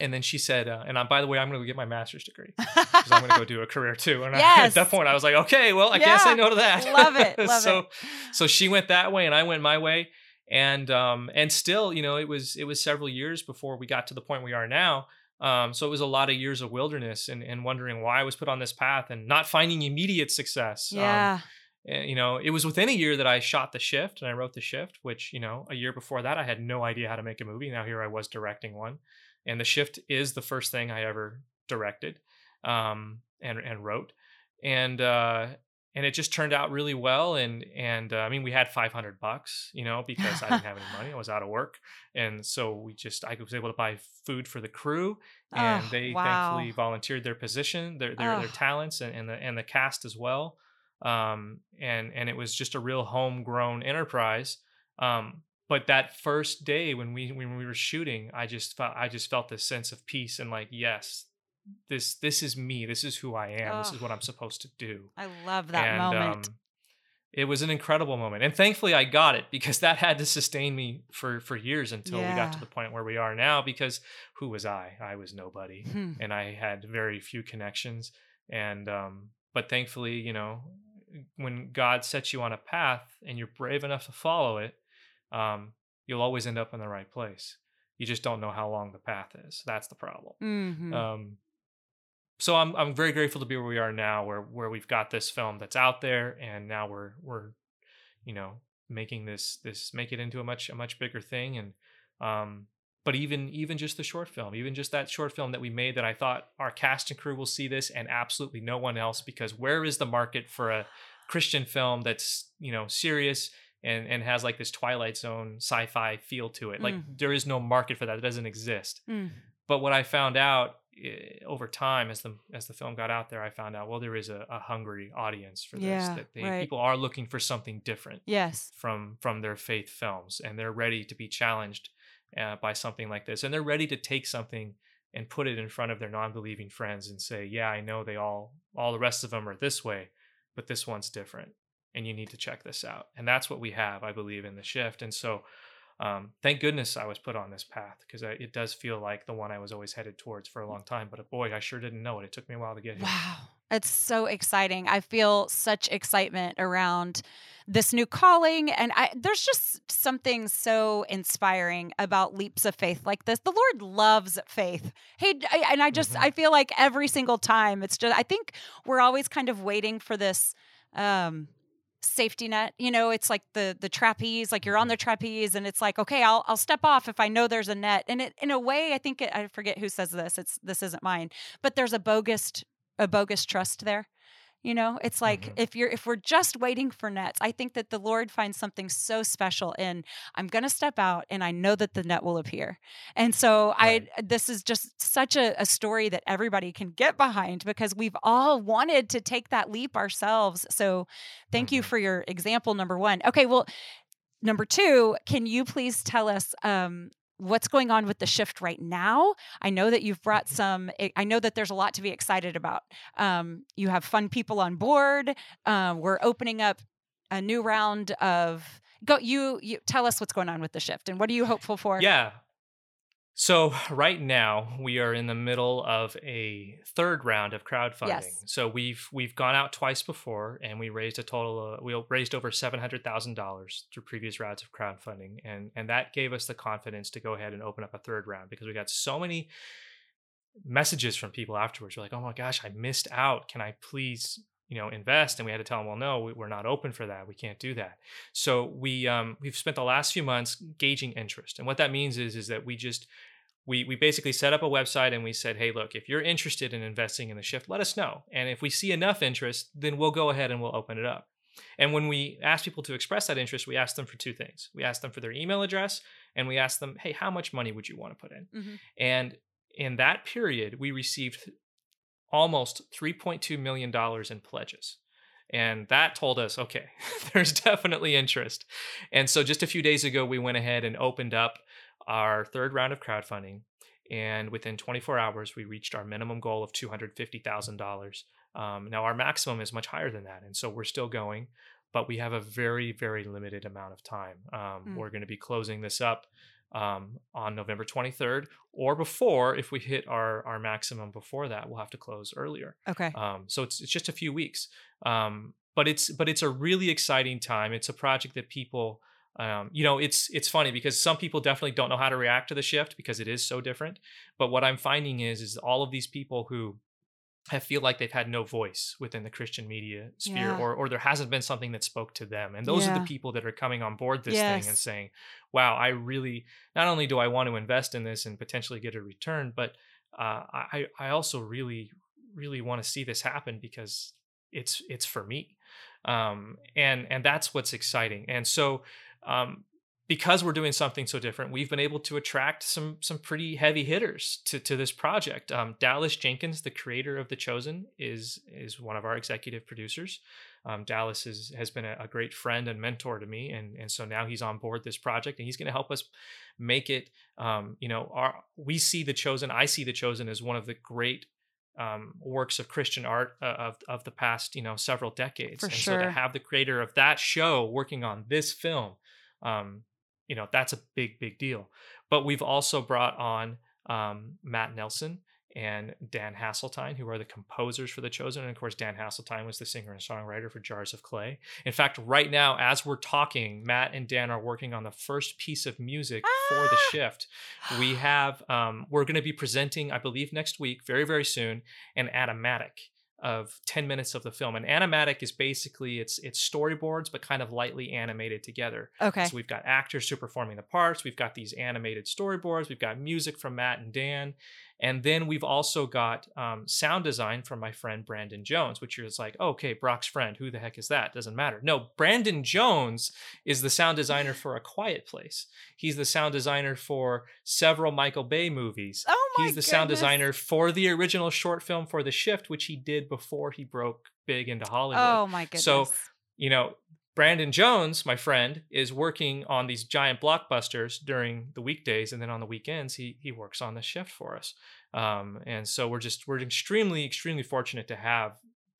and then she said, uh, "And I, by the way, I'm going to go get my master's degree because I'm going to go do a career too." And I, *laughs* at that point, I was like, "Okay, well, I can't Yeah. say no to that." Love it, *laughs* love so it. so she went that way and I went my way and um and still you know it was it was several years before we got to the point we are now um so it was a lot of years of wilderness and and wondering why I was put on this path and not finding immediate success. Um, yeah. and, you know it was within a year that I shot the shift and I wrote the shift which you know a year before that I had no idea how to make a movie. Now here I was directing one. And the shift is the first thing I ever directed um and and wrote. And uh and it just turned out really well and and uh, i mean we had 500 bucks you know because i didn't have any money i was out of work and so we just i was able to buy food for the crew and Oh, they wow. thankfully volunteered their position their their, their Oh. talents and, and the and the cast as well um and and it was just a real homegrown enterprise um but that first day when we when we were shooting i just felt i just felt this sense of peace and like yes this this is me this is who i am this is what Oh. i'm supposed to do I love that and moment. um, it was an incredible moment and thankfully i got it because *laughs* that had to sustain me for for years until we got to the point where we are now because who was i i was nobody Hmm. and i had very few connections and um but thankfully you know when god sets you on a path and you're brave enough to follow it um you'll always end up in the right place you just don't know how long the path is that's the problem Mhm. um, so I'm I'm very grateful to be where we are now, where where we've got this film that's out there, and now we're we're, you know, making this this make it into a much a much bigger thing, and um, but even even just the short film, even just that short film that we made, that I thought our cast and crew will see this, and absolutely no one else, because where is the market for a Christian film that's you know serious and and has like this Twilight Zone sci-fi feel to it? Like Mm. there is no market for that; it doesn't exist Mm. but what I found out over time as the as the film got out there, I found out well there is a, a hungry audience for this. Yeah, That they, right. people are looking for something different Yes. from from their faith films, and they're ready to be challenged uh, by something like this, and they're ready to take something and put it in front of their non-believing friends and say, yeah, I know they all all the rest of them are this way, but this one's different, and you need to check this out. And that's what we have, I believe, in the shift. And so um, thank goodness I was put on this path because it does feel like the one I was always headed towards for a long time. But boy, I sure didn't know it. It took me a while to get here. Wow. It's so exciting. I feel such excitement around this new calling and I there's just something so inspiring about leaps of faith like this. The Lord loves faith. Hey I- and I just Mhm. I feel like every single time it's just I think we're always kind of waiting for this um safety net you know it's like the the trapeze like you're on mm-hmm. the trapeze and it's like okay i'll i'll step off if i know there's a net. And it in a way i think it, i forget who says this it's this isn't mine but there's a bogus a bogus trust there you know it's like Mhm. if you're if we're just waiting for nets i think that the lord finds something so special in i'm going to step out and i know that the net will appear and so Right. i this is just such a, a story that everybody can get behind because we've all wanted to take that leap ourselves so thank you Mhm. for your example number one okay well number two can you please tell us um what's going on with the shift right now. I know that you've brought some i I know that there's a lot to be excited about. Um, you have fun people on board. Um, we're opening up a new round of go you you tell us what's going on with the shift and what are you hopeful for? Yeah. So *sighs* right now we are in the middle of a third round of crowdfunding. Yes. So we've we've gone out twice before, and we raised a total. Of, we raised over seven hundred thousand dollars through previous rounds of crowdfunding, and and that gave us the confidence to go ahead and open up a third round because we got so many messages from people afterwards. We're like, oh my gosh, I missed out. Can I please you know invest and we had to tell them well no we- we're not open for that. We can't do that. So we um, we've spent the last few months gauging interest and what that means is is that we just we we basically set up a website and we said hey look if you're interested in investing in the shift let us know and if we see enough interest then we'll go ahead and we'll open it up. And when we ask people to express that interest we ask them for two things. We ask them for their email address and we ask them hey how much money would you want to put in? Mhm. and in that period we received almost 3.2 million dollars in pledges. And that told us okay *laughs* there's definitely interest. And so just a few days ago we went ahead and opened up our third round of crowdfunding. And within 24 hours we reached our minimum goal of $250000 um, now our maximum is much higher than that and so we're still going but we have a very very limited amount of time. Um, Mm. we're going to be closing this up um, on November 23rd, or before, if we hit our our maximum before that, we'll have to close earlier. okay Um, so it's it's just a few weeks, um, but it's but it's a really exciting time. It's a project that people, um, you know, it's it's funny because some people definitely don't know how to react to the shift because it is so different. But what I'm finding is is all of these people who have feel like they've had no voice within the Christian media sphere, Yeah. or or there hasn't been something that spoke to them, and those are the people that are coming on board this thing and saying, "Wow, I really not only do I want to invest in this and potentially get a return, but uh, I I also really really want to see this happen because it's it's for me. Um, and and that's what's exciting. And so um, because we're doing something so different, we've been able to attract some some pretty heavy hitters to, to this project. Um, Dallas Jenkins, the creator of The Chosen, is is one of our executive producers. Um, Dallas is, has been a, a, great friend and mentor to me, and and so now he's on board this project, and he's going to help us make it. Um, you know, our we see The Chosen. I see The Chosen as one of the great um, works of Christian art uh, of of the past, you know, several decades. For and sure. so to have the creator of that show working on this film, um, you know that's a big big deal but we've also brought on um, matt nelson and dan haseltine who are the composers for the chosen and of course dan haseltine was the singer and songwriter for jars of clay in fact right now as we're talking matt and dan are working on the first piece of music ah! for the ah! shift we *sighs* have um, we're going to be presenting i believe next week very very soon an animatic of 10 minutes of the film. And animatic is basically it's it's storyboards but kind of lightly animated together. Okay. So we've got actors who are performing the parts, we've got these animated storyboards, we've got music from Matt and Dan, and then we've also got um, sound design from my friend Brandon Jones, which is like, oh, okay, Brock's friend. Who the heck is that? Doesn't matter. No, Brandon Jones is the sound designer for A Quiet Place. He's the sound designer for several Michael Bay movies. Oh my He's the goodness. sound designer for the original short film for The Shift, which he did before he broke big into Hollywood. Oh my goodness. So, you know, Brandon Jones, my friend, is working on these giant blockbusters during the weekdays, and then on the weekends he he works on the shift for us. Um, and so we're just we're extremely extremely fortunate to have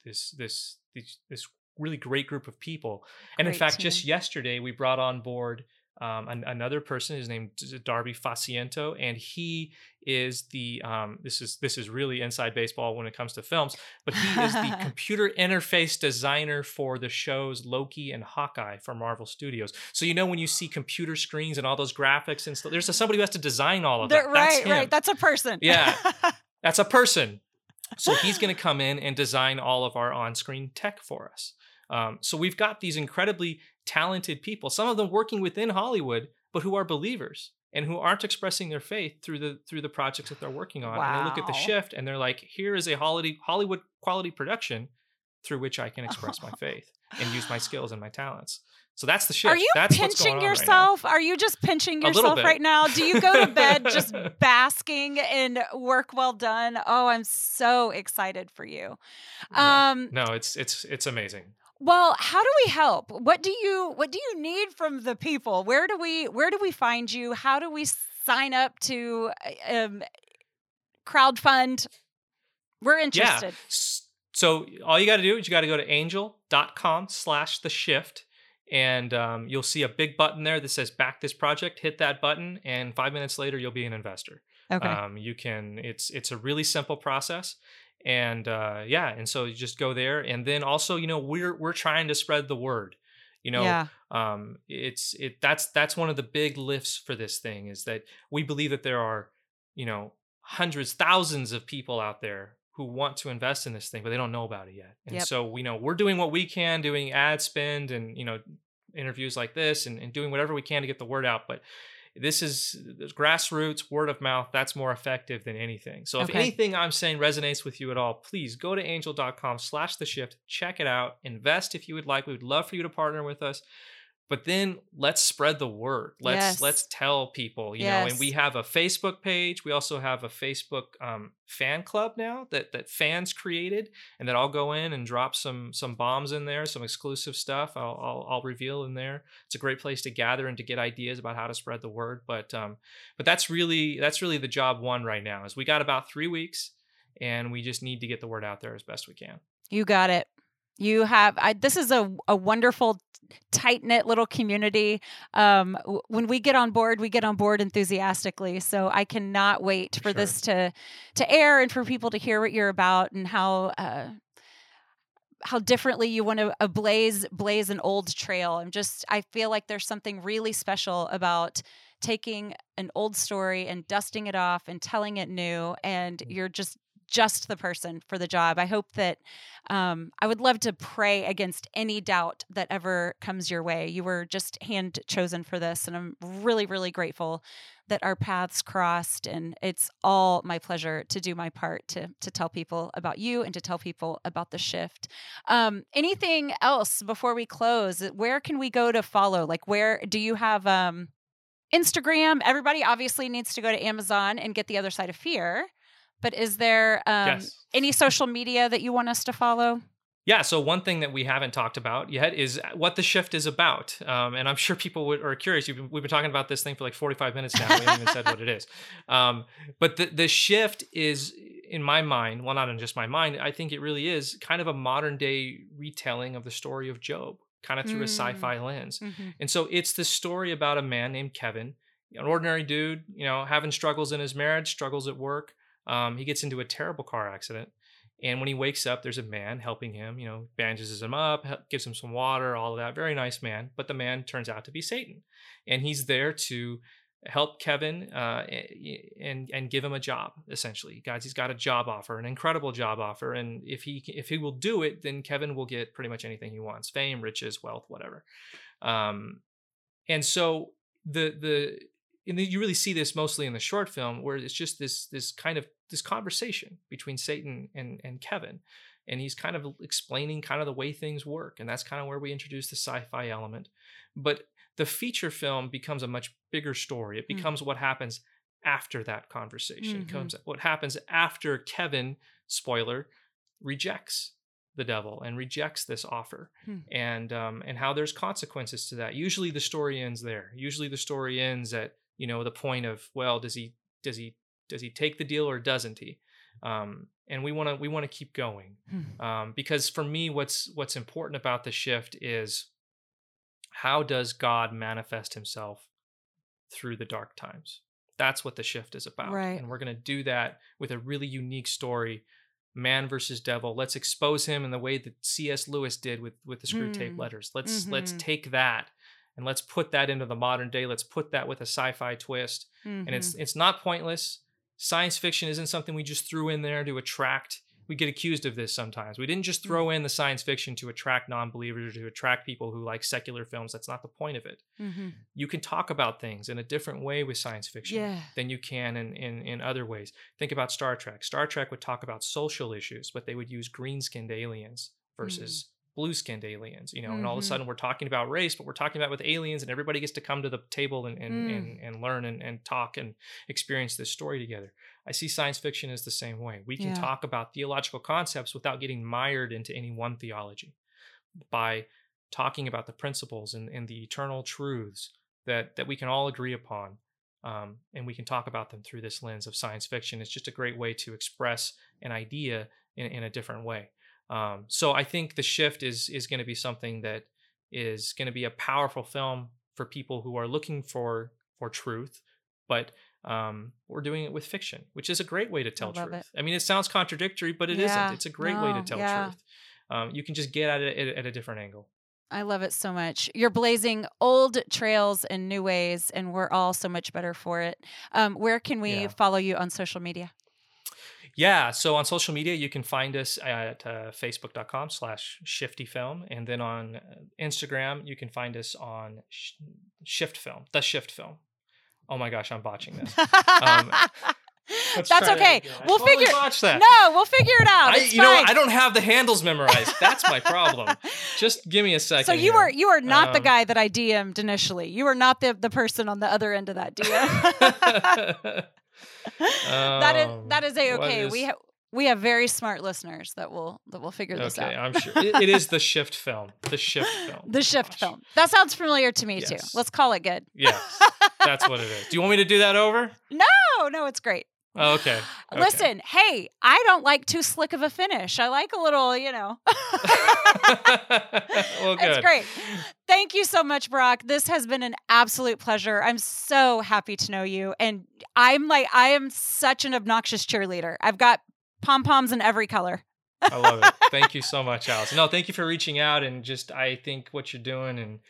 this this this, this really great group of people. And great in fact, team. just yesterday we brought on board um, an, another person is named Darby Faciento, and he is the um, this is this is really inside baseball when it comes to films, but he is the *laughs* computer interface designer for the shows Loki and Hawkeye for Marvel Studios. So you know when you see computer screens and all those graphics and stuff, there's somebody who has to design all of that. Right, right. That's a person. Yeah, *laughs* that's a person. So he's going to come in and design all of our on-screen tech for us. Um, so we've got these incredibly talented people, some of them working within Hollywood, but who are believers and who aren't expressing their faith through the through the projects that they're working on. Wow. And they look at the shift and they're like, here is a Hollywood Hollywood quality production through which I can express my *laughs* faith and use my skills and my talents. So that's the shift. Are you that's pinching yourself? Right Are you just pinching yourself right now? Do you go to bed just *laughs* basking in work well done? Oh, I'm so excited for you. Yeah. Um, no, it's it's it's amazing. Well, how do we help? What do you what do you need from the people? Where do we where do we find you? How do we sign up to uh, um, crowdfund? We're interested. Yeah. So all you got to do is you got to go to angel.com slash the shift and um, you'll see a big button there that says back this project. Hit that button and five minutes later you'll be an investor. Okay. Um, you can it's it's a really simple process and uh, yeah and so you just go there and then also you know we're we're trying to spread the word you know yeah. um, it's it that's that's one of the big lifts for this thing is that we believe that there are you know hundreds thousands of people out there who want to invest in this thing but they don't know about it yet and yep. so you know we're doing what we can doing ad spend and you know interviews like this and, and doing whatever we can to get the word out but this is grassroots word of mouth that's more effective than anything. So if okay. anything i'm saying resonates with you at all please go to angel.com slash the shift check it out invest if you would like. We would love for you to partner with us but then let's spread the word let's yes. let's tell people you yes. know and we have a facebook page we also have a facebook um, fan club now that that fans created and that i'll go in and drop some some bombs in there some exclusive stuff i'll i'll, I'll reveal in there it's a great place to gather and to get ideas about how to spread the word but um but that's really that's really the job one right now is we got about three weeks and we just need to get the word out there as best we can you got it you have I, this is a, a wonderful tight knit little community. Um, w- when we get on board, we get on board enthusiastically. So I cannot wait for sure. this to to air and for people to hear what you're about and how. Uh, how differently you want to blaze blaze an old trail. I'm just I feel like there's something really special about taking an old story and dusting it off and telling it new and you're just just the person for the job. I hope that um, I would love to pray against any doubt that ever comes your way. You were just hand chosen for this, and I'm really, really grateful that our paths crossed and it's all my pleasure to do my part to to tell people about you and to tell people about the shift. Um, anything else before we close? Where can we go to follow? Like where do you have um, instagram? Everybody obviously needs to go to amazon and get the other side of fear but is there um, yes. any social media that you want us to follow yeah, so one thing that we haven't talked about yet is what the shift is about, um, and I'm sure people would, are curious. Been, we've been talking about this thing for like 45 minutes now. We haven't even said what it is, *laughs* um, but the the shift is, in my mind, well, not in just my mind. I think it really is kind of a modern day retelling of the story of Job, kind of through mm. a sci-fi lens. Mm-hmm. And so it's the story about a man named Kevin, an ordinary dude, you know, having struggles in his marriage, struggles at work. Um, he gets into a terrible car accident and when he wakes up, there's a man helping him, you know, bandages him up, gives him some water, all of that. Very nice man. But the man turns out to be Satan. And he's there to help Kevin uh, and and give him a job essentially guys he's got a job offer an incredible job offer and if he if he will do it then Kevin will get pretty much anything he wants fame riches wealth whatever um, and so the the and you really see this mostly in the short film where it's just this this kind of this conversation between Satan and and Kevin and he's kind of explaining kind of the way things work and that's kind of where we introduce the sci-fi element but the feature film becomes a much bigger story it mm. becomes mm-hmm. what happens after that conversation mm-hmm. comes what happens after Kevin spoiler rejects the devil and rejects this offer hmm. and um, and how there's consequences to that usually the story ends there usually the story ends at you know the point of well does he does he does he take the deal or doesn't he um, and we want to we want to keep going hmm. um, because for me what's what's important about the shift is how does god manifest himself through the dark times that's what the shift is about right. and we're going to do that with a really unique story man versus devil let's expose him in the way that cs lewis did with with the Screwtape mm. letters let's mm-hmm. let's take that and let's put that into the modern day let's put that with a sci-fi twist mm-hmm. and it's mm-hmm. it's not pointless science fiction isn't something we just threw in there to attract we get accused of this sometimes we didn't just throw mm-hmm. in the science fiction to attract non-believers or to attract people who like secular films that's not the point of it mm-hmm. you can talk about things in a different way with science fiction yeah. than you can in, in in other ways think about star trek star trek would talk about social issues but they would use green-skinned aliens versus mm blue skinned aliens, you know, mm-hmm. and all of a mm-hmm. sudden we're talking about race, but we're talking about with aliens and everybody gets to come to the table and, and, mm. and, and, learn and, and talk and experience this story together. I see science fiction as the same way. We can yeah. talk about theological concepts without getting mired into any one theology by talking about the principles and, and the eternal truths that, that we can all agree upon. Um, and we can talk about them through this lens of science fiction. It's just a great way to express an idea in, in a different way. Um, so I think the shift is is going to be something that is going to be a powerful film for people who are looking for for truth, but um, we're doing it with fiction, which is a great way to tell I truth. It. I mean, it sounds contradictory, but it yeah, not It's a great no, way to tell yeah. truth. Um, you can just get at it at, a different angle. I love it so much. You're blazing old trails in new ways, and we're all so much better for it. Um, where can we yeah. follow you on social media? Yeah, so on social media, you can find us at uh, facebook.com slash shiftyfilm. And then on uh, Instagram, you can find us on sh- Shift Film, the Shift Film. Oh my gosh, I'm botching this. Um, *laughs* That's okay. We'll figure. Watch that. No, we'll figure it out. I, you fine. know, I don't have the handles memorized. That's my problem. *laughs* Just give me a second. So you here. are you are not um, the guy that I DM'd initially. You are not the the person on the other end of that DM *laughs* *laughs* that is um, that is a okay. We have we have very smart listeners that will that will figure this okay, out. I'm sure it, it is the shift film. The shift film. the shift Gosh. film. That sounds familiar to me yes. too. Let's call it good. Yes, *laughs* that's what it is. Do you want me to do that over? No, no, it's great. Oh, okay. *sighs* okay. Listen, hey, I don't like too slick of a finish. I like a little, you know. *laughs* *laughs* well, good. It's great. Thank you so much, Brock. This has been an absolute pleasure. I'm so happy to know you. And I'm like, I am such an obnoxious cheerleader. I've got pom poms in every color. I love it. *laughs* Thank you so much, Alice. No, thank you for reaching out and just I think what you're doing and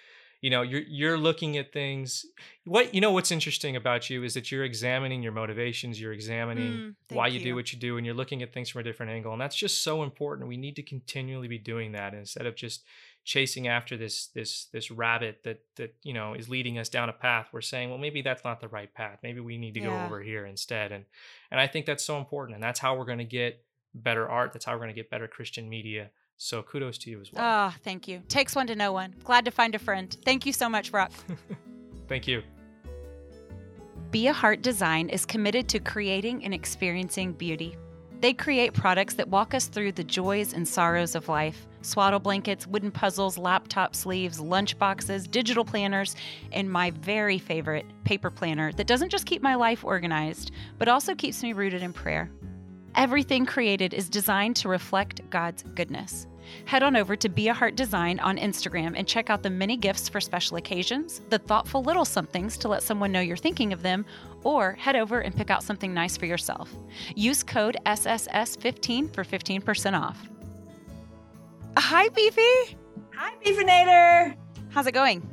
you know you're you're looking at things. What you know what's interesting about you is that you're examining your motivations you're examining Mm, why thank you, do what you do and you're looking at things from a different angle and that's just so important. We need to continually be doing that instead of just chasing after this this this rabbit that that you know is leading us down a path. We're saying well maybe that's not the right path. Maybe we need to go over here instead and and i think that's so important and that's how we're going to get better art. That's how we're going to get better christian media so kudos to you as well Ah, thank you. Takes one to know one. Glad to find a friend. Thank you so much, Brock. *laughs* thank you Be a Heart Design is committed to creating and experiencing beauty. They create products that walk us through the joys and sorrows of life swaddle blankets, wooden puzzles, laptop sleeves, lunch boxes, digital planners, and my very favorite paper planner that doesn't just keep my life organized, but also keeps me rooted in prayer. Everything created is designed to reflect God's goodness. Head on over to Be a Heart Design on Instagram and check out the many gifts for special occasions, the thoughtful little somethings to let someone know you're thinking of them, or head over and pick out something nice for yourself. Use code SSS15 for 15% off. Hi, Beefy. Hi, Beefinator. How's it going?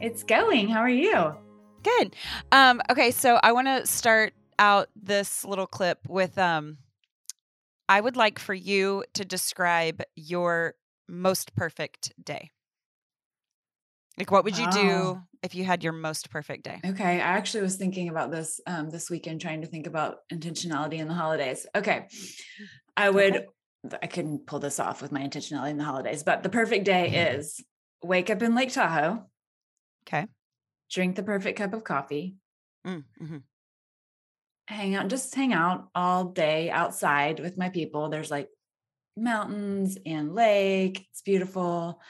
It's going. How are you? Good. Um, okay, so I want to start out this little clip with um, I would like for you to describe your most perfect day. Like, what would you do if you had your most perfect day? Okay, I actually was thinking about this um, this weekend, trying to think about intentionality in the holidays. Okay, I would. I couldn't pull this off with my intentionality in the holidays, but the perfect day is wake up in Lake Tahoe, Okay. drink the perfect cup of coffee, Mm, mhm. Hang out, just hang out all day outside with my people. There's like mountains and lake. It's beautiful.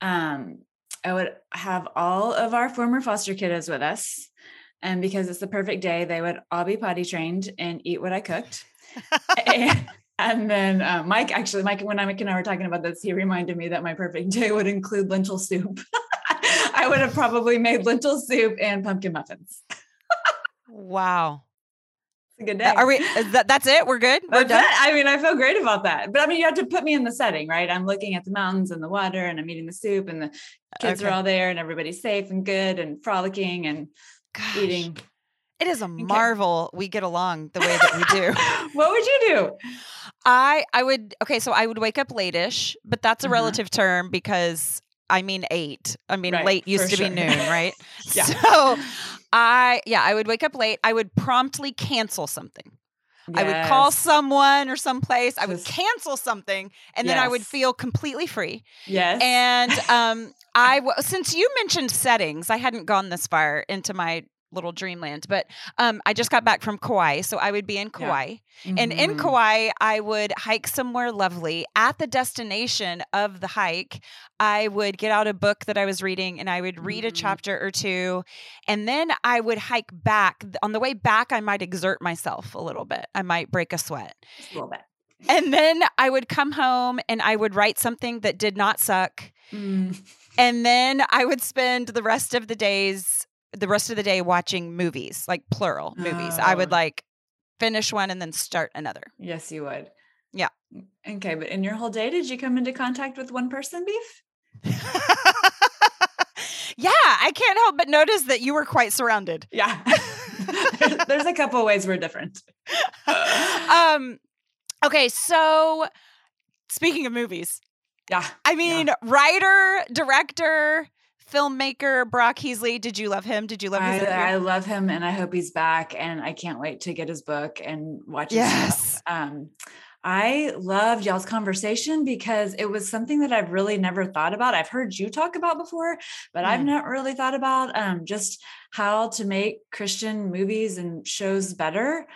Um, I would have all of our former foster kiddos with us. And because it's the perfect day, they would all be potty trained and eat what I cooked. and, *laughs* and then uh, Mike, actually, Mike, when Mike and I were talking about this, he reminded me that my perfect *laughs* day would include lentil soup. *laughs* I would have probably made lentil soup and pumpkin muffins. Wow. A good day. Are we? That, that's it. We're good. We're That's done. it. I mean, I feel great about that. But I mean, you have to put me in the setting, right? I'm looking at the mountains and the water, and I'm eating the soup, and the kids Okay. are all there, and everybody's safe and good and frolicking and Gosh, eating. It is a marvel we get along the way that we do. *laughs* what would you do? I I would okay, so I would wake up late-ish, but that's a Uh-huh. relative term because I mean eight. I mean Right, late used to sure. be noon, right? *laughs* *laughs* Yeah. So I yeah, I would wake up late. I would promptly cancel something. I would call someone or someplace. I would cancel something, and then I would feel completely free. Yes. And um, *laughs* I w- since you mentioned settings, I hadn't gone this far into my little dreamland, but um, I just got back from Kauai, so I would be in Yeah. Kauai. And in Mhm. Kauai, I would hike somewhere lovely. At the destination of the hike, I would get out a book that I was reading and I would read a Mhm. chapter or two. And then I would hike back. On the way back, I might exert myself a little bit. I might break a sweat. Just a little bit. And then I would come home and I would write something that did not suck. Mm. And then I would spend the rest of the days, the rest of the day watching movies, like plural movies. I would Oh. like finish one and then start another. Yes, you would. Yeah. Okay, but in your whole day, did you come into contact with one person, Beef? *laughs* yeah, I can't help but notice that you were quite surrounded. Yeah. there's, *laughs* there's a couple ways we're different. *laughs* um okay, so speaking of movies, Yeah. I mean, writer, director, filmmaker Brock Heasley, did you love him? Did you love his I. I love him and I hope he's back and I can't wait to get his book and watch his Yes. Um I loved y'all's conversation because it was something that I've really never thought about. I've heard you talk about before, but I've Mm. not really thought about um just how to make Christian movies and shows better.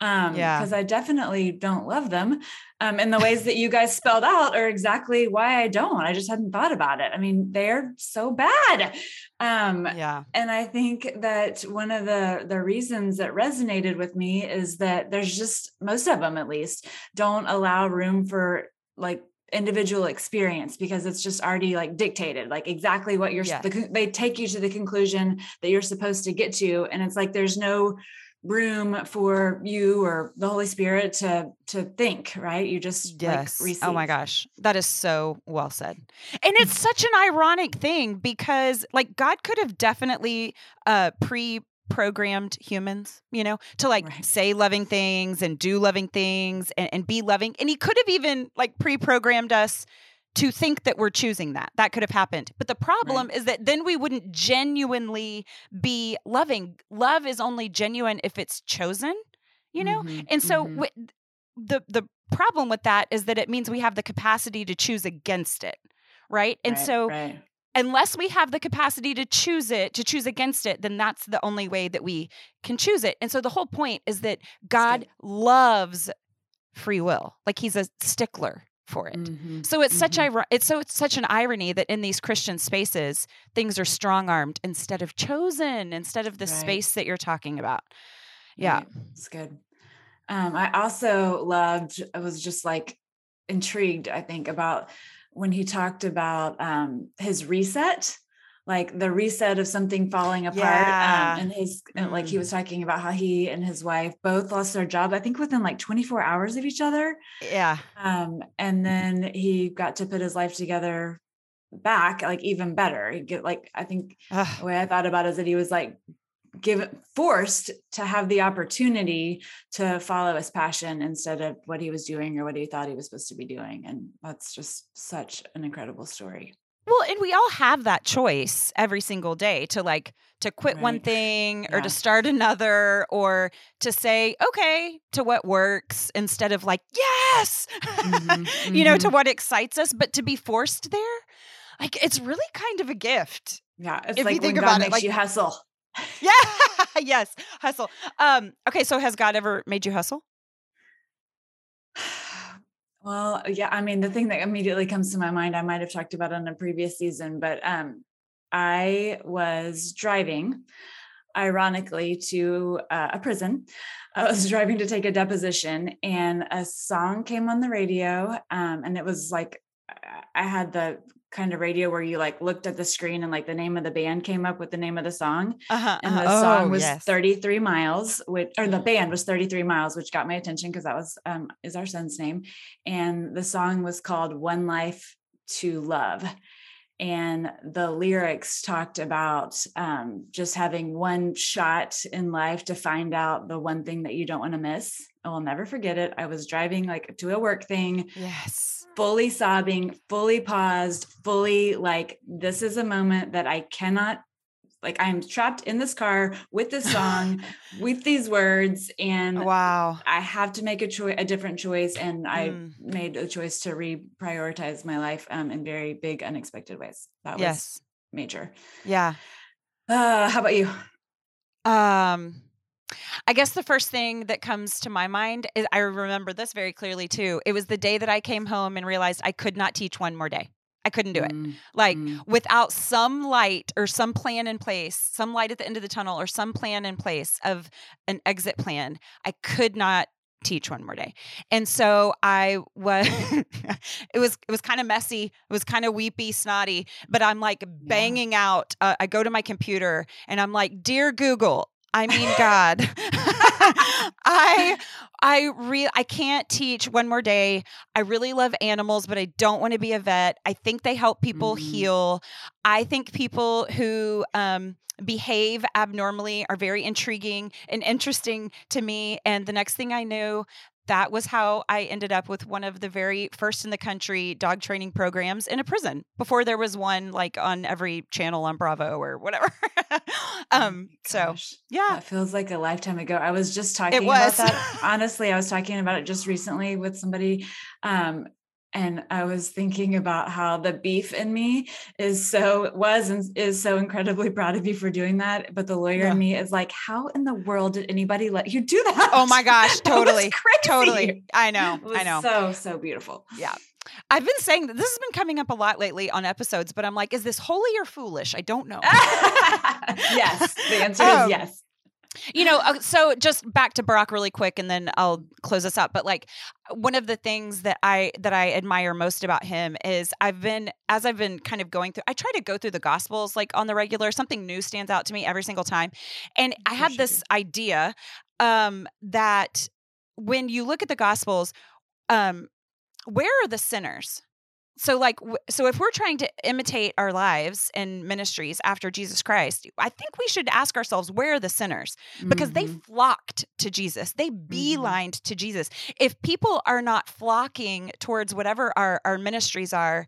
Um Yeah. because I definitely don't love them. Um and the ways that you guys spelled out are exactly why I don't. I just hadn't thought about it. I mean, they're so bad. Um yeah. and I think that one of the the reasons that resonated with me is that there's just most of them at least don't allow room for like individual experience because it's just already like dictated like exactly what you're Yeah. the, they take you to the conclusion that you're supposed to get to and it's like there's no room for you or the Holy Spirit to to think, right? You just yes. like. Oh my gosh. That is so well said. And it's such an ironic thing because like God could have definitely uh pre programmed humans, you know, to like Right. say loving things and do loving things and, and be loving. And he could have even like pre programmed us to think that we're choosing that. That could have happened. But the problem is that then we wouldn't genuinely be loving. Love is only genuine if it's chosen, you know? Mhm, And so mhm. wi- the the problem with that is that it means we have the capacity to choose against it. Right? And Right, so right. unless we have the capacity to choose it, to choose against it, then that's the only way that we can choose it. And so the whole point is that God loves free will. Like he's a stickler for it. Mhm, So it's such mhm. ir- it's so it's such an irony that in these Christian spaces things are strong armed instead of chosen, instead of the Right. space that you're talking about. Yeah. Right. It's good. Um, I also loved, I was just like intrigued, I think, about when he talked about um his reset, like the reset of something falling apart. Yeah. Um, and his and like he Mm. was talking about how he and his wife both lost their job, I think within like 24 hours of each other. Yeah. Um, and then he got to put his life together back, like even better. He get like I think Ugh. the way I thought about it is that he was like given forced to have the opportunity to follow his passion instead of what he was doing or what he thought he was supposed to be doing. And that's just such an incredible story. Well, and we all have that choice every single day to like to quit one Right. thing or Yeah. to start another or to say okay to what works instead of like yes, Mhm, *laughs* you know, to mhm. what excites us, but to be forced there, like it's really kind of a gift. Yeah. It's If you think about God it, makes like- you hustle. *laughs* Yeah, *laughs* yes, hustle. Um, okay, so has God ever made you hustle? Well, yeah, I mean, the thing that immediately comes to my mind, I might have talked about in a previous season, but um, I was driving, ironically, to uh, a prison. I was *laughs* driving to take a deposition, and a song came on the radio, um, and it was like I had the kind of radio where you like looked at the screen and like the name of the band came up with the name of the song Uh-huh, and the uh-huh. song Oh, was yes. 33 miles which or the band was 33 miles which got my attention because that was um is our son's name and the song was called one life to love and the lyrics talked about um, just having one shot in life to find out the one thing that you don't want to miss i will never forget it i was driving like to a work thing Yes. Fully sobbing, fully paused, fully like, this is a moment that I cannot, like, I'm trapped in this car with this song, *laughs* with these words, and Wow. I have to make a choice, a different choice. And I Mm. made a choice to reprioritize my life um, in very big, unexpected ways. That was Yes. major. Yeah. Uh, how about you? Um I guess the first thing that comes to my mind is I remember this very clearly too. It was the day that I came home and realized I could not teach one more day. I couldn't do it. Mm, Like mm. without some light or some plan in place, some light at the end of the tunnel or some plan in place of an exit plan, I could not teach one more day. And so I was *laughs* it was it was kind of messy. It was kind of weepy, snotty, but I'm like banging out uh, I go to my computer and I'm like, "Dear Google, I mean God. *laughs* I I re I can't teach one more day. I really love animals, but I don't want to be a vet. I think they help people Mhm. heal. I think people who um behave abnormally are very intriguing and interesting to me. And the next thing I knew, that was how I ended up with one of the very first in the country dog training programs in a prison before there was one like on every channel on Bravo or whatever. *laughs* um, so yeah, That feels like a lifetime ago. I was just talking was. about that. *laughs* Honestly, I was talking about it just recently with somebody. Um, and I was thinking about how the beef in me is so was and is so incredibly proud of you for doing that. But the lawyer Yeah. in me is like, how in the world did anybody let you do that? Oh my *laughs* gosh, totally, totally. I know, It was I know. So so beautiful. Yeah. I've been saying that this has been coming up a lot lately on episodes, but I'm like, is this holy or foolish? I don't know. *laughs* yes, the answer Um, is yes. You know, uh, so just back to Brock really quick, and then I'll close this up. But like, one of the things that I that I admire most about him is I've been as I've been kind of going through. I try to go through the Gospels like on the regular. Something new stands out to me every single time, and I had this idea um, that when you look at the Gospels, um, where are the sinners? So, like, so if we're trying to imitate our lives and ministries after Jesus Christ, I think we should ask ourselves, where are the sinners? Because they Mhm. flocked to Jesus, they beelined to Jesus. If people are not flocking towards whatever our, our ministries are,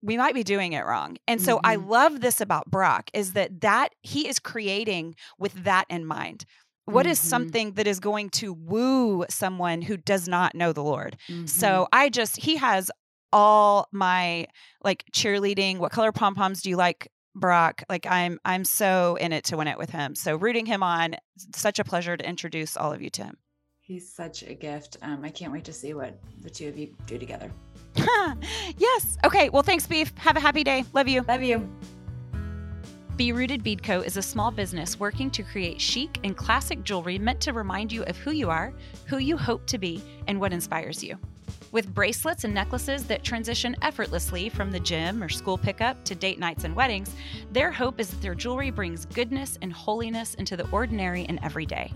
we might be doing it wrong. And so I Mhm. love this about Brock is that that he is creating with that in mind. What is Mhm. something that is going to woo someone who does not know the Lord? So I just he has all my like cheerleading. What color pom poms do you like, Brock? Like I'm I'm so in it to win it with him. So rooting him on, such a pleasure to introduce all of you to him. he's such a gift. Um, I can't wait to see what the two of you do together. *laughs* yes. Okay. Well, thanks, Beef. Have a happy day. Love you. Love you. Be Rooted Bead Co. is a small business working to create chic and classic jewelry meant to remind you of who you are, who you hope to be, and what inspires you. With bracelets and necklaces that transition effortlessly from the gym or school pickup to date nights and weddings, their hope is that their jewelry brings goodness and holiness into the ordinary and everyday.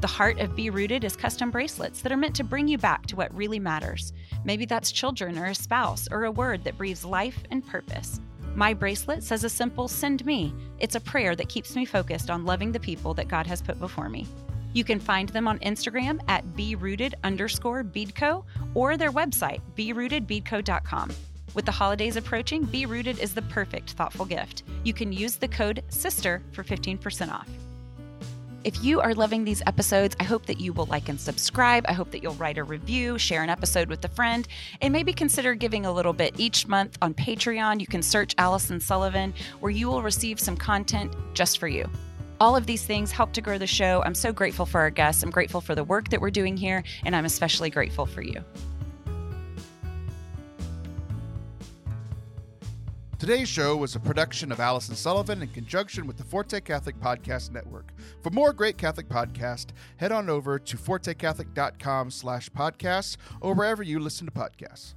The heart of Be Rooted is custom bracelets that are meant to bring you back to what really matters. Maybe that's children or a spouse or a word that breathes life and purpose. My bracelet says a simple send me. It's a prayer that keeps me focused on loving the people that God has put before me. You can find them on Instagram at berooted underscore beadco or their website, berootedbeadco.com. With the holidays approaching, Be Rooted is the perfect thoughtful gift. You can use the code SISTER for 15% off. If you are loving these episodes, I hope that you will like and subscribe. I hope that you'll write a review, share an episode with a friend, and maybe consider giving a little bit each month on Patreon. You can search Allison Sullivan, where you will receive some content just for you. All of these things help to grow the show. I'm so grateful for our guests. I'm grateful for the work that we're doing here, and I'm especially grateful for you. Today's show was a production of Allison Sullivan in conjunction with the Forte Catholic Podcast Network. For more great Catholic podcasts, head on over to fortecatholic.com slash podcasts or wherever you listen to podcasts.